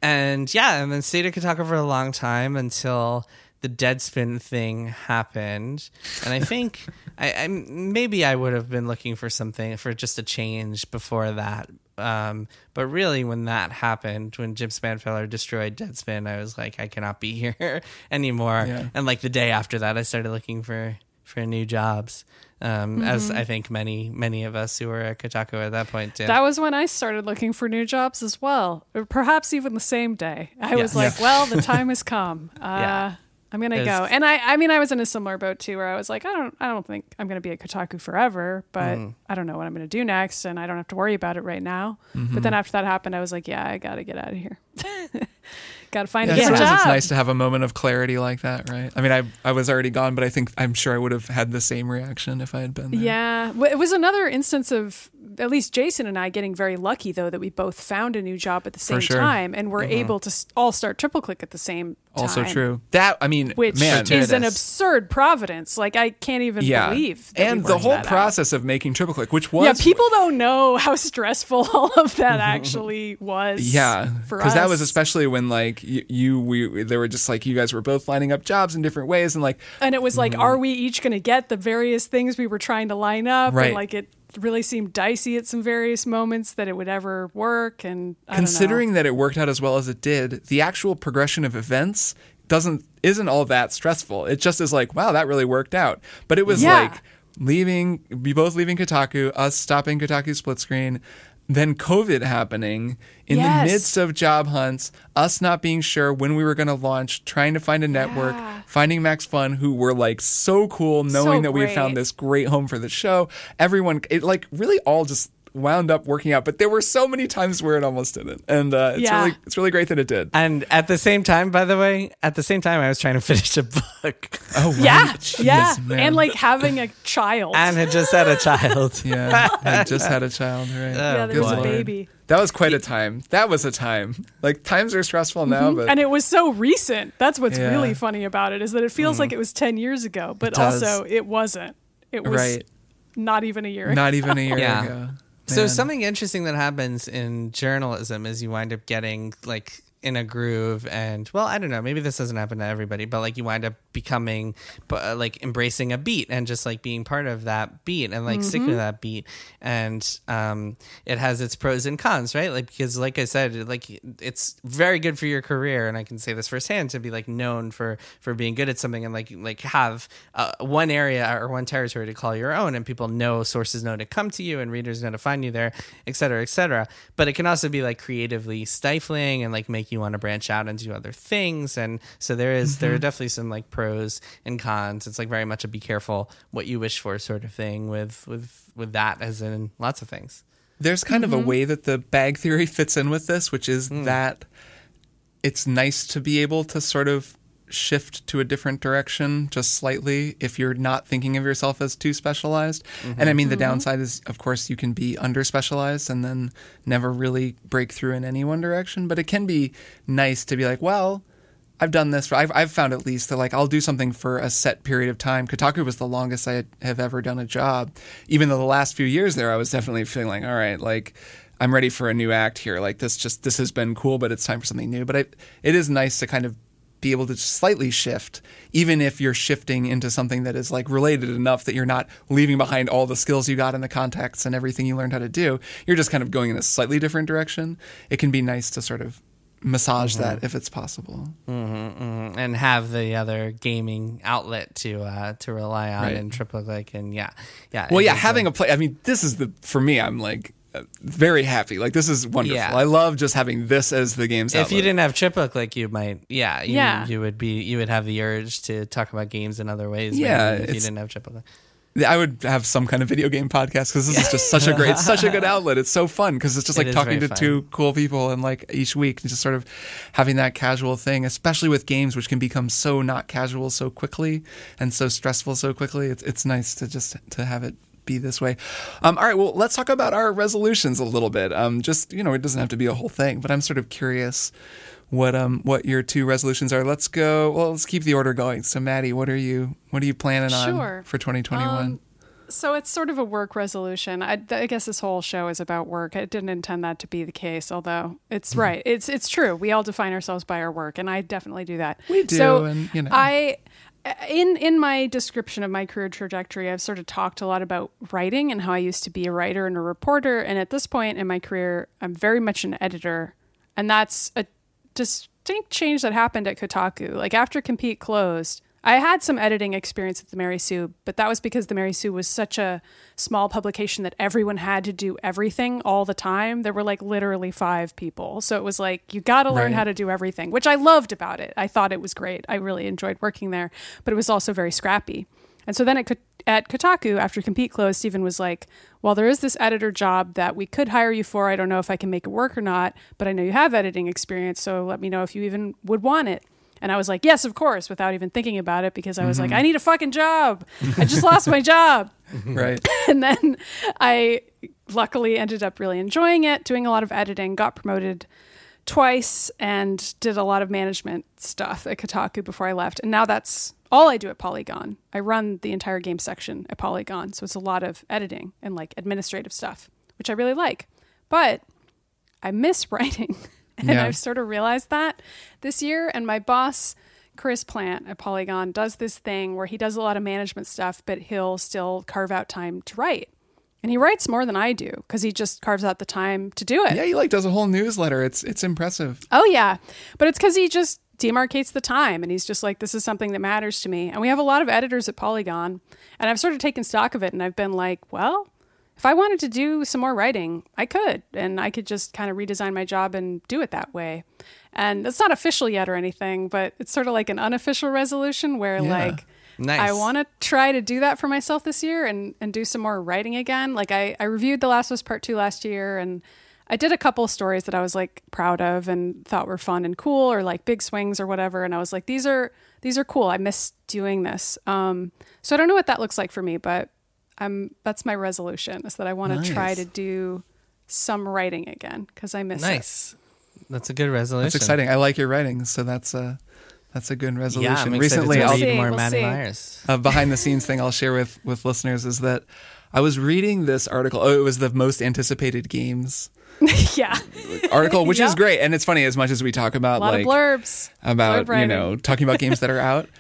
And yeah, and then stayed at Kotaku for a long time until the Deadspin thing happened. And I think I, I maybe I would have been looking for something for just a change before that. Um, but really, when that happened, when Jim Spanfeller destroyed Deadspin, I was like, I cannot be here anymore. Yeah. And like the day after that, I started looking for for new jobs. Um, As I think many many of us who were at Kotaku at that point did. That was when I started looking for new jobs as well, or perhaps even the same day. I was like, "Well, the time has come. Uh, Yeah. I'm gonna go." And I, I mean, I was in a similar boat too, where I was like, "I don't, I don't think I'm gonna be at Kotaku forever, but Mm. I don't know what I'm gonna do next, and I don't have to worry about it right now." Mm-hmm. But then after that happened, I was like, "Yeah, I gotta get out of here. gotta find Yeah, a sometimes job." it's nice to have a moment of clarity like that, right? I mean, I I was already gone, but I think I'm sure I would have had the same reaction if I had been there. Yeah, it was another instance of at least Jason and I getting very lucky though that we both found a new job at the same sure. time and were mm-hmm. able to all start triple click at the same time. Also true. That I mean, Which man, is an absurd providence. Like I can't even yeah, believe. and the whole that out. process of making triple click, which was Yeah, people don't know how stressful all of that mm-hmm. actually was. Yeah, for because that was especially when like you, you we they were just like you guys were both lining up jobs in different ways and like and it was like, mm-hmm. are we each going to get the various things we were trying to line up? Right. And like it really seemed dicey at some various moments that it would ever work. And I don't know. considering that it worked out as well as it did, the actual progression of events doesn't isn't all that stressful. It just is like, wow, that really worked out. But it was Yeah. like leaving we both leaving Kotaku, us stopping Kotaku split screen, then COVID happening in Yes. the midst of job hunts, us not being sure when we were going to launch, trying to find a network, Yeah. finding Max Fun, who were like so cool, knowing that we had found this great home for the show. Everyone, it like really all just wound up working out, but there were so many times where it almost didn't, and uh, it's Yeah. really it's really great that it did. And at the same time, by the way, at the same time, I was trying to finish a book Oh Yeah, Jeez, yeah, man. and like having a child. and had just had a child. yeah, I just had a child, right? yeah, there was a baby. That was quite a time. That was a time. Like times are stressful now, Mm-hmm. and it was so recent. That's what's Yeah. really funny about it is that it feels like it was 10 years ago, but does. also it wasn't. It was right, not even a year ago. not even a year Yeah. ago. So something interesting that happens in journalism is you wind up getting like in a groove and well i don't know maybe this doesn't happen to everybody but like you wind up becoming uh, like embracing a beat and just like being part of that beat and like sticking to that beat. And um it has its pros and cons right? Like because like i said like it's very good for your career and i can say this firsthand to be like known for for being good at something and like like have uh, one area or one territory to call your own and people know sources know to come to you and readers know to find you there et cetera et cetera. But it can also be like creatively stifling and like make you want to branch out and do other things and so there is- there are definitely some like pros and cons it's like very much a be careful what you wish for sort of thing with with with that as in lots of things there's kind Mm-hmm. of a way that the bag theory fits in with this, which is Hmm. that it's nice to be able to sort of shift to a different direction just slightly if you're not thinking of yourself as too specialized. And I mean, the mm-hmm. downside is, of course, you can be under specialized and then never really break through in any one direction. But it can be nice to be like, well, I've done this. For, I've, I've found at least that like I'll do something for a set period of time. Kotaku was the longest I have ever done a job. Even though the last few years there, I was definitely feeling like, all right, like I'm ready for a new act here. Like this just this has been cool, but it's time for something new. But it it is nice to kind of be able to slightly shift, even if you're shifting into something that is like related enough that you're not leaving behind all the skills you got in the contacts and everything you learned how to do. You're just kind of going in a slightly different direction. It can be nice to sort of massage that if it's possible. mm, and have the other gaming outlet to uh to rely on Right. and triple click and yeah yeah Well, yeah, having uh, a play. I mean, this is the for me. I'm like, very happy. Like this is wonderful. Yeah. I love just having this as the game's If you didn't have Triple Click, like you might, yeah, you, Yeah. you would be, you would have the urge to talk about games in other ways. Yeah, if you didn't have Triple Click. I would have some kind of video game podcast because this is just such a great, such a good outlet. It's so fun because it's just like is talking to very two cool people and like each week and just sort of having that casual thing, especially with games which can become so not casual so quickly and so stressful so quickly. It's it's nice to just to have it be this way. Um, all right, well, let's talk about our resolutions a little bit. Um, just you know, it doesn't have to be a whole thing, but I'm sort of curious what um what your two resolutions are. Let's go. Well, let's keep the order going. So, Maddy, what are you what are you planning on for 2021? Um, so it's sort of a work resolution. I, I guess this whole show is about work. I didn't intend that to be the case, although it's Mm-hmm. right. It's it's true. We all define ourselves by our work, and I definitely do that. We do, So and, you know. I in in my description of my career trajectory, I've sort of talked a lot about writing and how I used to be a writer and a reporter, and at this point in my career, I'm very much an editor, and that's a distinct change that happened at Kotaku. Like after Compete closed, I had some editing experience at the Mary Sue, but that was because the Mary Sue was such a small publication that everyone had to do everything all the time. There were like literally five people. So it was like, you got to learn Right. how to do everything, which I loved about it. I thought it was great. I really enjoyed working there, but it was also very scrappy. And so then at, at Kotaku, after Compete closed, Stephen was like, Well, there is this editor job that we could hire you for. I don't know if I can make it work or not, but I know you have editing experience. So let me know if you even would want it. And I was like, Yes, of course, without even thinking about it because I was like, mm-hmm. I need a fucking job. I just lost my job. Mm-hmm. right. And then I luckily ended up really enjoying it, doing a lot of editing, got promoted twice, and did a lot of management stuff at Kotaku before I left. And now that's all I do at Polygon. I run the entire game section at Polygon. So it's a lot of editing and like administrative stuff, which I really like. But I miss writing. and Yeah. I've sort of realized that this year. And my boss, Chris Plante at Polygon, does this thing where he does a lot of management stuff, but he'll still carve out time to write. And he writes more than I do because he just carves out the time to do it. Yeah, he like does a whole newsletter. It's it's impressive. Oh yeah, but it's because he just demarcates the time, and he's just like, "This is something that matters to me." And we have a lot of editors at Polygon, and I've sort of taken stock of it, and I've been like, "Well, if I wanted to do some more writing, I could, and I could just kind of redesign my job and do it that way." And it's not official yet or anything, but it's sort of like an unofficial resolution where Yeah. like. Nice. I want to try to do that for myself this year and, and do some more writing again. Like I, I reviewed The Last of Us Part Two last year and I did a couple stories that I was like proud of and thought were fun and cool or like big swings or whatever. And I was like, these are these are cool. I miss doing this. Um, so I don't know what that looks like for me, but I'm that's my resolution is that I want to try to do some writing again because I miss it. Nice. That's a good resolution. That's exciting. I like your writing, so that's a that's a good resolution. Yeah, I'm excited Recently, I'll, see. read more we'll Maddy. Myers. a behind the scenes thing I'll share with with listeners is that I was reading this article. Oh, it was the most anticipated games yeah, article, which is great. And it's funny as much as we talk a about lot like of blurbs. about Blurb you know talking about games that are out.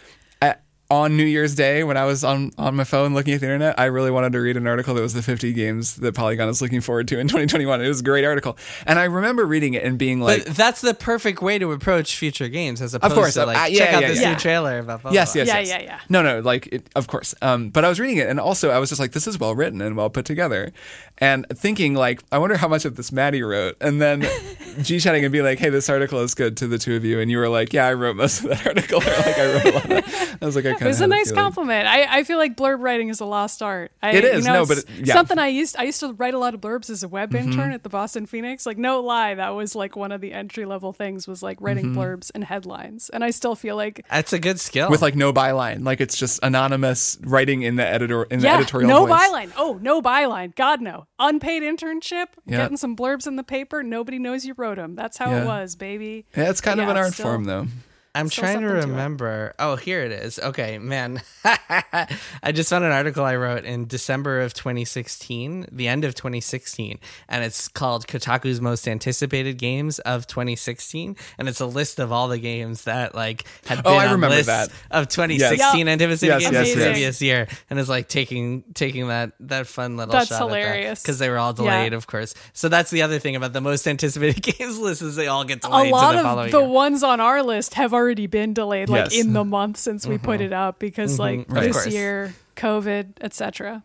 At, on New Year's Day, when I was on, on my phone looking at the internet, I really wanted to read an article that was the 50 games that Polygon is looking forward to in 2021. It was a great article, and I remember reading it and being like, but that's the perfect way to approach future games, as opposed course, to uh, like uh, check yeah, out yeah, this yeah. new trailer about blah, Yes, blah, yes, Yeah, yes. yeah, yeah. No, no, like it, of course. Um, but I was reading it, and also I was just like, this is well written and well put together, and thinking like, I wonder how much of this Maddy wrote, and then G chatting and be like, hey, this article is good to the two of you, and you were like, yeah, I wrote most of that article, or like I wrote a lot. Of that. I was like, I kind It was a nice compliment. I, I feel like blurb writing is a lost art. I, It is, you know, no, but it- yeah. Mm-hmm. something I used. I used to write a lot of blurbs as a web intern at the Boston Phoenix. Like no lie, that was like one of the entry level things was like writing Mm-hmm. blurbs and headlines. And I still feel like That's a good skill. with like no byline, like it's just anonymous writing in the editor in the editorial no voice. byline. Oh, no byline. God no. Unpaid internship. Yeah. Getting some blurbs in the paper. Nobody knows you wrote them. That's how Yeah. it was, baby. Yeah, it's kind of an art still- form though. I'm Still trying to something to remember. Oh, here it is. Okay, man. I just found an article I wrote in December of 2016, the end of 2016, and it's called Kotaku's most anticipated games of 2016, and it's a list of all the games that like had oh, been Oh, I on remember lists that. of 2016 Yep. anticipated Yes, games yes, the yes. previous year, and it's like taking taking that that fun little That's shot hilarious. because they were all Yeah. delayed, of course. So that's the other thing about the most anticipated games list is they all get delayed. a lot to the of following the year. ones on our list have already been delayed like Yes. in the month since we put it up because like Right. this year covid etc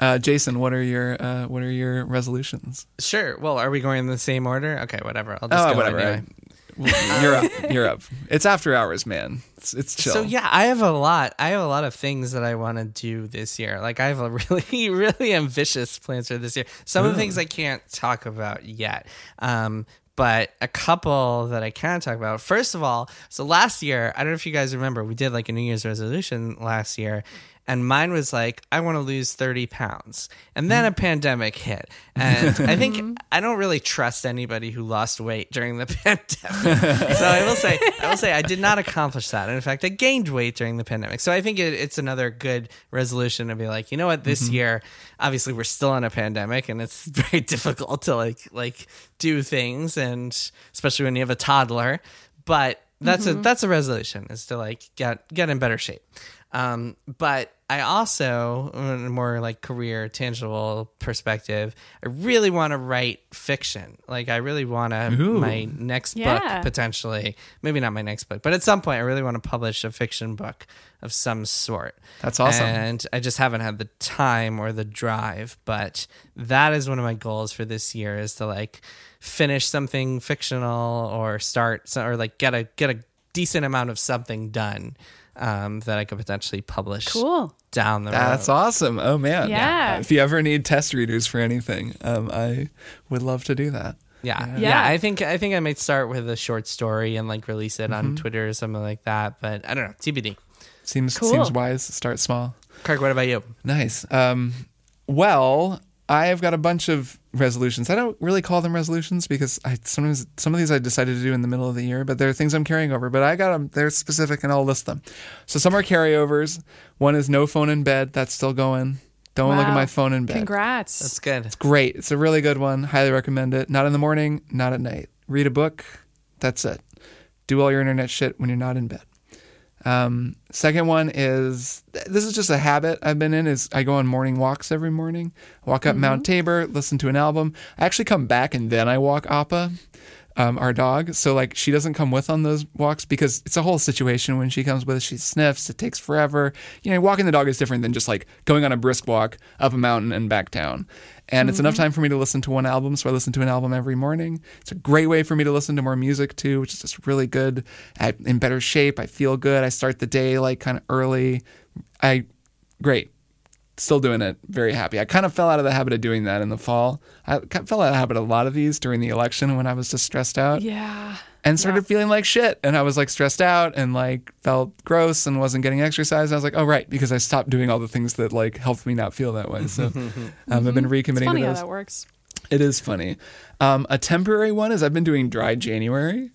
Uh, Jason, what are your uh, what are your resolutions? Sure. Well, are we going in the same order? Okay, whatever. I'll just Oh, go whatever. anyway. I- you're up. You're up. It's after hours, man. It's, it's chill. So yeah, I have a lot. I have a lot of things that I want to do this year. Like I have a really, really ambitious plans for this year. Some of the things I can't talk about yet. Um, but a couple that I can talk about. First of all, so last year, I don't know if you guys remember, we did like a New Year's resolution last year, and mine was like, I want to lose 30 pounds. And then a mm. pandemic hit. And I think mm-hmm. I don't really trust anybody who lost weight during the pandemic. so I will say, I will say I did not accomplish that. And in fact, I gained weight during the pandemic. So I think it, it's another good resolution to be like, you know what, this mm-hmm. year, obviously we're still in a pandemic and it's very difficult to like, like do things. And especially when you have a toddler, but that's a, mm-hmm. that's a resolution is to like get, get in better shape. Um, but I also, in a more like career, tangible perspective, I really want to write fiction. Like, I really want to, my next Yeah. book potentially, maybe not my next book, but at some point, I really want to publish a fiction book of some sort. That's awesome. And I just haven't had the time or the drive, but that is one of my goals for this year is to like finish something fictional or start, so- or like get a, get a decent amount of something done. Um, that I could potentially publish Cool. down the road. That's awesome. Oh man. Yeah. Uh, If you ever need test readers for anything, um, I would love to do that. Yeah. Yeah. yeah, Yeah. I think I think I might start with a short story and like release it Mm-hmm. on Twitter or something like that. But I don't know, TBD. Seems Cool. seems wise. Start small. Kirk, what about you? Nice. Um, well, I have got a bunch of resolutions. I don't really call them resolutions because I sometimes some of these I decided to do in the middle of the year, but they're things I'm carrying over. But I got them. They're specific, and I'll list them. So some are carryovers. One is no phone in bed. That's still going. Don't look at my phone in bed. Congrats. That's good. It's great. It's a really good one. Highly recommend it. Not in the morning, not at night. Read a book. That's it. Do all your internet shit when you're not in bed. Um, second one is this is just a habit I've been in is I go on morning walks every morning. Walk up Mount Tabor, listen to an album. I actually come back and then I walk Appa, um, our dog. So like she doesn't come with on those walks because it's a whole situation when she comes with. She sniffs. It takes forever. You know, walking the dog is different than just like going on a brisk walk up a mountain and back down. And it's enough time for me to listen to one album, so I listen to an album every morning. It's a great way for me to listen to more music too, which is just really good. I'm in better shape. I feel good. I start the day like kind of early. I great. Still doing it. Very happy. I kind of fell out of the habit of doing that in the fall. I kind of fell out of the habit of a lot of these during the election when I was just stressed out yeah. and started feeling like shit. And I was like stressed out and like felt gross and wasn't getting exercise. And I was like, oh, right, because I stopped doing all the things that like helped me not feel that way. So um, I've been It's recommitting funny to how those. that works. It is funny. Um, a temporary one is I've been doing dry January.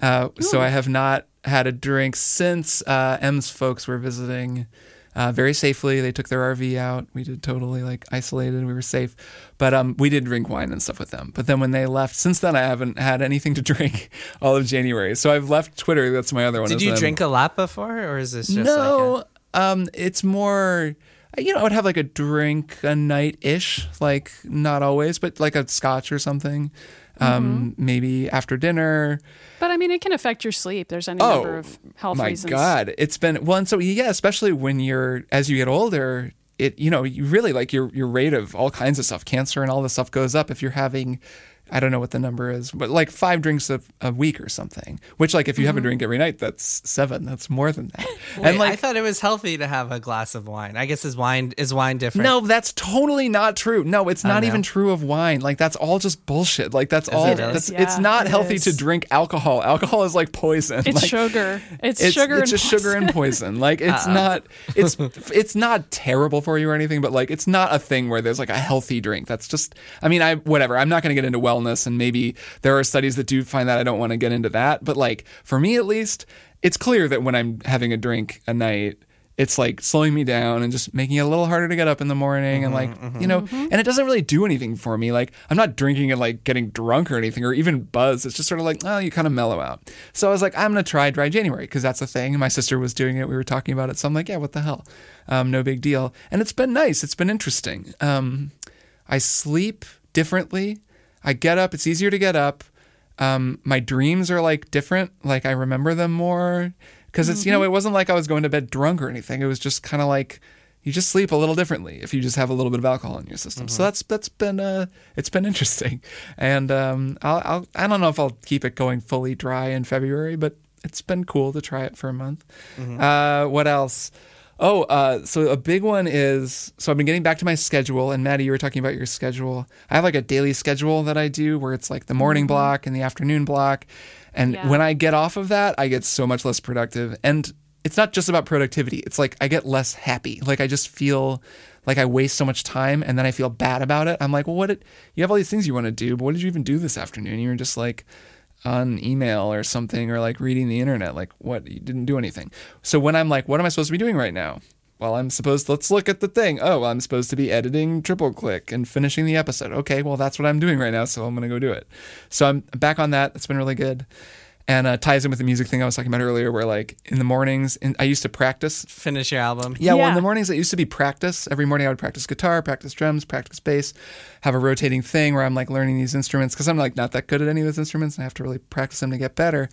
Uh, so I have not had a drink since uh, M's folks were visiting uh, very safely. They took their RV out. We did totally like isolated. We were safe. But um, we did drink wine and stuff with them. But then when they left, since then I haven't had anything to drink all of January. So I've left Twitter. That's my other one. Did you them- drink a lot before, or is this just no, like um, it's more. You know, I would have like a drink a night ish, like not always, but like a scotch or something. Um, Mm-hmm. maybe after dinner. But I mean, it can affect your sleep. There's any Oh, number of health my reasons. My God, it's been one. So yeah, especially when you're as you get older, it you know you really like your your rate of all kinds of stuff, cancer and all this stuff goes up if you're having. I don't know what the number is, but like five drinks a, a week or something. Which, like, if you have Mm-hmm. a drink every night, that's seven. That's more than that. Wait, and like, I thought it was healthy to have a glass of wine. I guess is wine is wine different? No, that's totally not true. No, it's not no? even true of wine. Like that's all just bullshit. Like that's all. it? That's, Yeah, it's not it healthy is. to drink alcohol. Alcohol is like poison. It's like, sugar. It's, It's, sugar. it's and just sugar and poison. Like it's Uh-uh. not. It's it's not terrible for you or anything. But like it's not a thing where there's like a healthy drink. That's just. I mean, I whatever. I'm not going to get into and maybe there are studies that do find that. I don't want to get into that. But like for me at least, it's clear that when I'm having a drink a night it's like slowing me down and just making it a little harder to get up in the morning and like you know and it doesn't really do anything for me. Like i'm not drinking and like getting drunk or anything or even buzz. It's just sort of like oh you kind of mellow out. So i was like i'm gonna try dry january because that's a thing. My sister was doing it. We were talking about it. So i'm like yeah what the hell? Um, no big deal. And it's been nice. It's been interesting. Um, i sleep differently i get up it's easier to get up um, my dreams are like different like i remember them more because it's you know it wasn't like i was going to bed drunk or anything it was just kind of like you just sleep a little differently if you just have a little bit of alcohol in your system. Mm-hmm. So that's that's been uh it's been interesting, and um I'll, I'll I don't know if I'll keep it going fully dry in February, but it's been cool to try it for a month. Mm-hmm. Uh, what else? Oh, uh, so a big one is so I've been getting back to my schedule, and Maddy, you were talking about your schedule. I have like a daily schedule that I do where it's like the morning block and the afternoon block, and Yeah. when I get off of that, I get so much less productive. And it's not just about productivity; it's like I get less happy. Like I just feel like I waste so much time, and then I feel bad about it. I'm like, well, what? Did, you have all these things you want to do, but what did you even do this afternoon? You were just like on email or something or like reading the internet like what you didn't do anything. So when i'm like what am i supposed to be doing right now? Well i'm supposed let's look at the thing. Oh i'm supposed to be editing triple click and finishing the episode. Okay well that's what i'm doing right now so i'm going to go do it. So i'm back on that. It's been really good and uh, ties in with the music thing i was talking about earlier where like in the mornings in, i used to practice Finish your album. yeah, well, in the mornings it used to be practice. Every morning I would practice guitar, practice drums, practice bass, have a rotating thing where I'm like learning these instruments because I'm like not that good at any of those instruments and I have to really practice them to get better.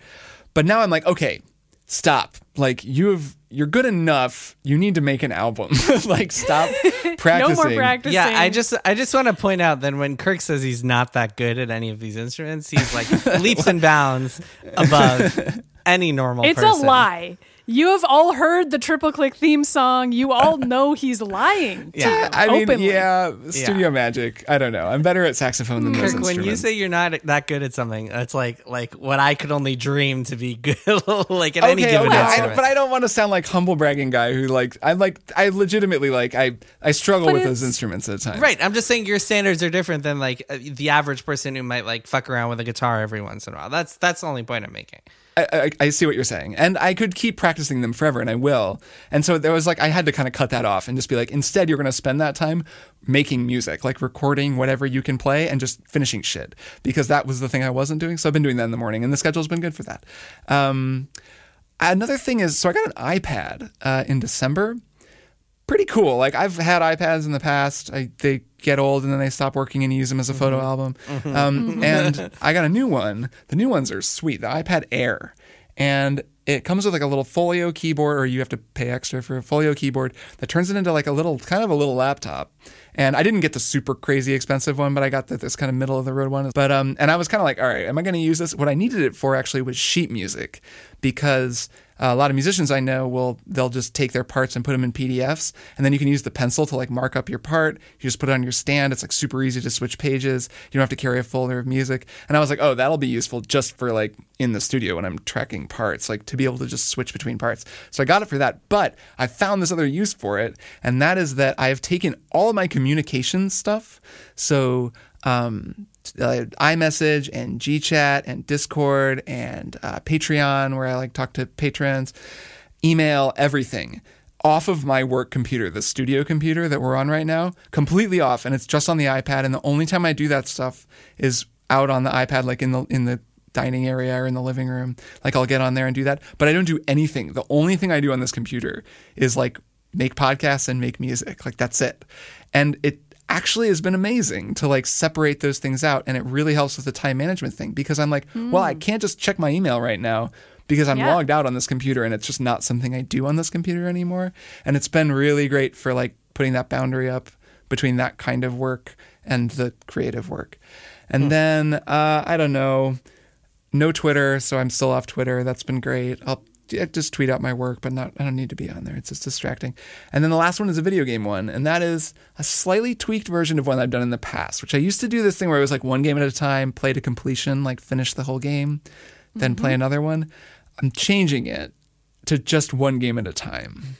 But now I'm like, okay, stop. Like you have you're good enough. You need to make an album. like stop No practicing. more practicing. Yeah, I just I just want to point out that when Kirk says he's not that good at any of these instruments, he's like leaps and bounds above any normal It's person. a lie. You have all heard the triple click theme song. You all know he's lying. to Yeah. you, I mean, openly. yeah, studio magic. I don't know. I'm better at saxophone than those Kirk, when you say you're not that good at something, it's like like what I could only dream to be good like at any given okay, I, instrument. but I don't want to sound like humble bragging guy who like I like I legitimately like I I struggle But with those instruments at times. Right, I'm just saying your standards are different than like uh, the average person who might like fuck around with a guitar every once in a while. That's that's the only point I'm making. I, I, see what you're saying, and I could keep practicing them forever, and I will. And so there was like I had to kind of cut that off and just be like, instead, you're going to spend that time making music, like recording whatever you can play, and just finishing shit, because that was the thing I wasn't doing. So I've been doing that in the morning, and the schedule's been good for that. Um, another thing is, so I got an iPad uh, in December. Pretty cool. Like I've had iPads in the past. I, they get old and then they stop working and you use them as a photo album. Um, and I got a new one. The new ones are sweet. The iPad Air, and it comes with like a little folio keyboard, or you have to pay extra for a folio keyboard that turns it into like a little, kind of a little laptop. And I didn't get the super crazy expensive one, but I got the, this kind of middle of the road one. But um, and I was kind of like, all right, am I going to use this? What I needed it for actually was sheet music, because a lot of musicians I know will they'll just take their parts and put them in PDFs, and then you can use the pencil to like mark up your part. You just put it on your stand. It's like super easy to switch pages. You don't have to carry a folder of music. And I was like, oh, that'll be useful just for like in the studio when I'm tracking parts, like to be able to just switch between parts. So I got it for that. But I found this other use for it, and that is that I have taken all of my communication stuff. So um, uh, iMessage and GChat and Discord and uh, Patreon, where I like talk to patrons, email, everything off of my work computer, the studio computer that we're on right now, completely off, and it's just on the iPad. And the only time I do that stuff is out on the iPad, like in the in the dining area or in the living room. Like I'll get on there and do that, but I don't do anything. The only thing I do on this computer is like make podcasts and make music. Like that's it. And it actually has been amazing to like separate those things out and it really helps with the time management thing because I'm like, well, I can't just check my email right now because I'm Yeah. logged out on this computer and it's just not something I do on this computer anymore. And it's been really great for like putting that boundary up between that kind of work and the creative work. And then uh, I don't know, no Twitter, so I'm still off Twitter. That's been great. I'll yeah, just tweet out my work, but not I don't need to be on there. It's just distracting. And then the last one is a video game one, and that is a slightly tweaked version of one I've done in the past, which I used to do this thing where it was like one game at a time, play to completion, like finish the whole game, then play mm-hmm. another one. I'm changing it to just one game at a time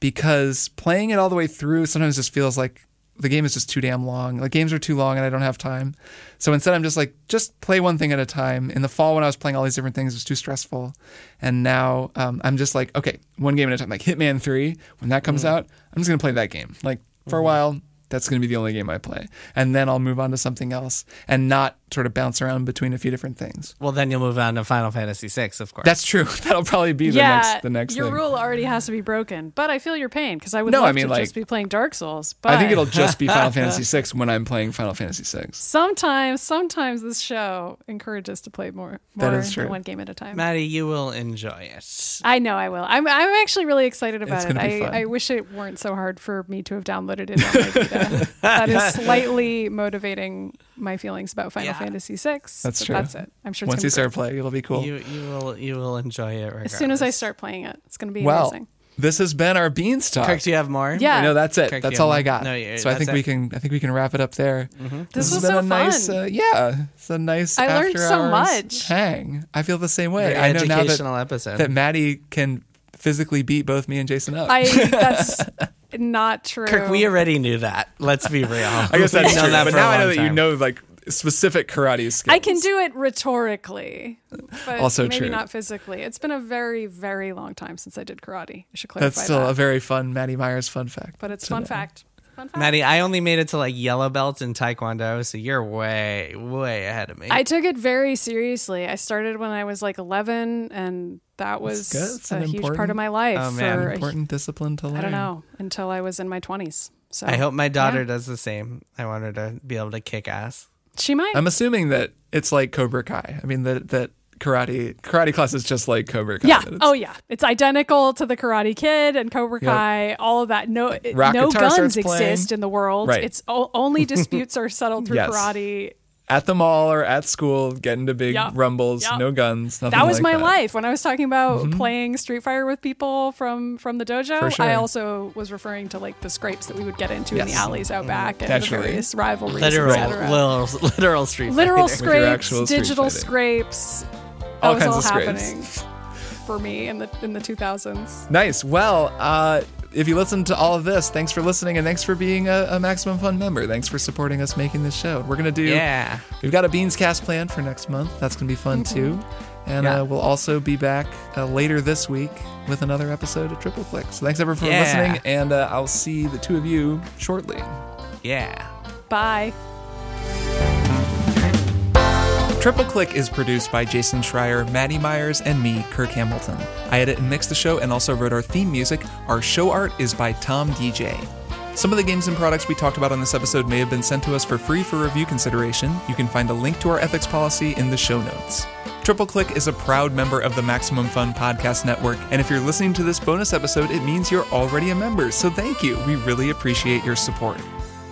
because playing it all the way through sometimes just feels like the game is just too damn long. Like games are too long and I don't have time. So instead I'm just like just play one thing at a time. In the fall when I was playing all these different things it was too stressful. And now um, I'm just like okay, one game at a time. Like Hitman 3 when that comes out, I'm just going to play that game. Like for a while That's going to be the only game I play. And then I'll move on to something else and not sort of bounce around between a few different things. Well, then you'll move on to Final Fantasy VI, of course. That's true. That'll probably be the yeah, next the next your thing. rule already has to be broken. But I feel your pain because I would No, love I mean, to like- just be playing Dark Souls. But I think it'll just be Final Fantasy VI when I'm playing Final Fantasy VI. sometimes sometimes this show encourages to play more, That more is true. than one game at a time. Maddy, you will enjoy it. I know I will. I'm I'm actually really excited about It's it. be I, fun. I wish it weren't so hard for me to have downloaded it on my Vita. that is slightly motivating my feelings about Final Yeah. Fantasy VI. That's true. That's it. I'm sure Once gonna you start playing, it'll be cool. You you will you will enjoy it regardless. As soon as I start playing it, it's going to be well, amazing. this has been our Beanstalk. Kirk, do you have more? Yeah. No, that's it. Kirk, that's all have I got. No, you- so I think that's we can. I think we can wrap it up there. This has was been so a nice, fun. uh, yeah, it's a nice. I learned after so much. Hang, I feel the same way. Very I know now that, episode. that Maddy can physically beat both me and Jason up. I that's not true. Kirk, we already knew that. Let's be real. I guess that's We've known true. that But now I know long that you know like specific karate skills. I can do it rhetorically, but Also maybe true. not physically. It's been a very, very long time since I did karate. I should clarify That's still that. a very fun Maddy Myers fun fact. but it's to fun know. fact. Fun fact. Maddy, I only made it to like yellow belt in Taekwondo, so you're way, way ahead of me. I took it very seriously. I started when I was like 11, and that was good. It's a huge part of my life. Oh, man. for a- Important discipline to learn. I don't know until I was in my 20s. So I hope my daughter yeah. does the same. I want her to be able to kick ass. she might. I'm assuming that it's like Cobra Kai. I mean that that karate karate class is just like Cobra Kai. yeah. Oh, yeah. It's identical to the Karate Kid and Cobra Yep. Kai. All of that. No, Rock no guns exist in the world. Right. It's o- only disputes are settled through Yes. karate. At the mall or at school, get into big Yup. rumbles, Yup. no guns. Nothing That was like my that. Mm-hmm. life when I was talking about playing Street Fighter with people from from the dojo. Sure. I also was referring to like the scrapes that we would get into in the alleys out back and Naturally. the various rivalries, Literal, etc. literal, literal street Literal fighter. Scrapes, actual digital Fighter. Scrapes. That All was kinds all of scrapes. happening for me in the in the 2000s. Nice. Well, uh, if you listened to all of this, thanks for listening and thanks for being a, a Maximum Fun member. Thanks for supporting us making this show. We're gonna do. Yeah. We've got a Beans Cast planned for next month. That's gonna be fun too. And Yeah. uh, we'll also be back uh, later this week with another episode of Triple Click. So thanks everyone for Yeah. listening, and uh, I'll see the two of you shortly. Yeah. Bye. Triple Click is produced by Jason Schreier, Maddy Myers, and me, Kirk Hamilton. I edit and mix the show and also wrote our theme music. Our show art is by Tom DJ. Some of the games and products we talked about on this episode may have been sent to us for free for review consideration. You can find a link to our ethics policy in the show notes. Triple Click is a proud member of the Maximum Fun Podcast Network, and if you're listening to this bonus episode, it means you're already a member, so thank you. We really appreciate your support.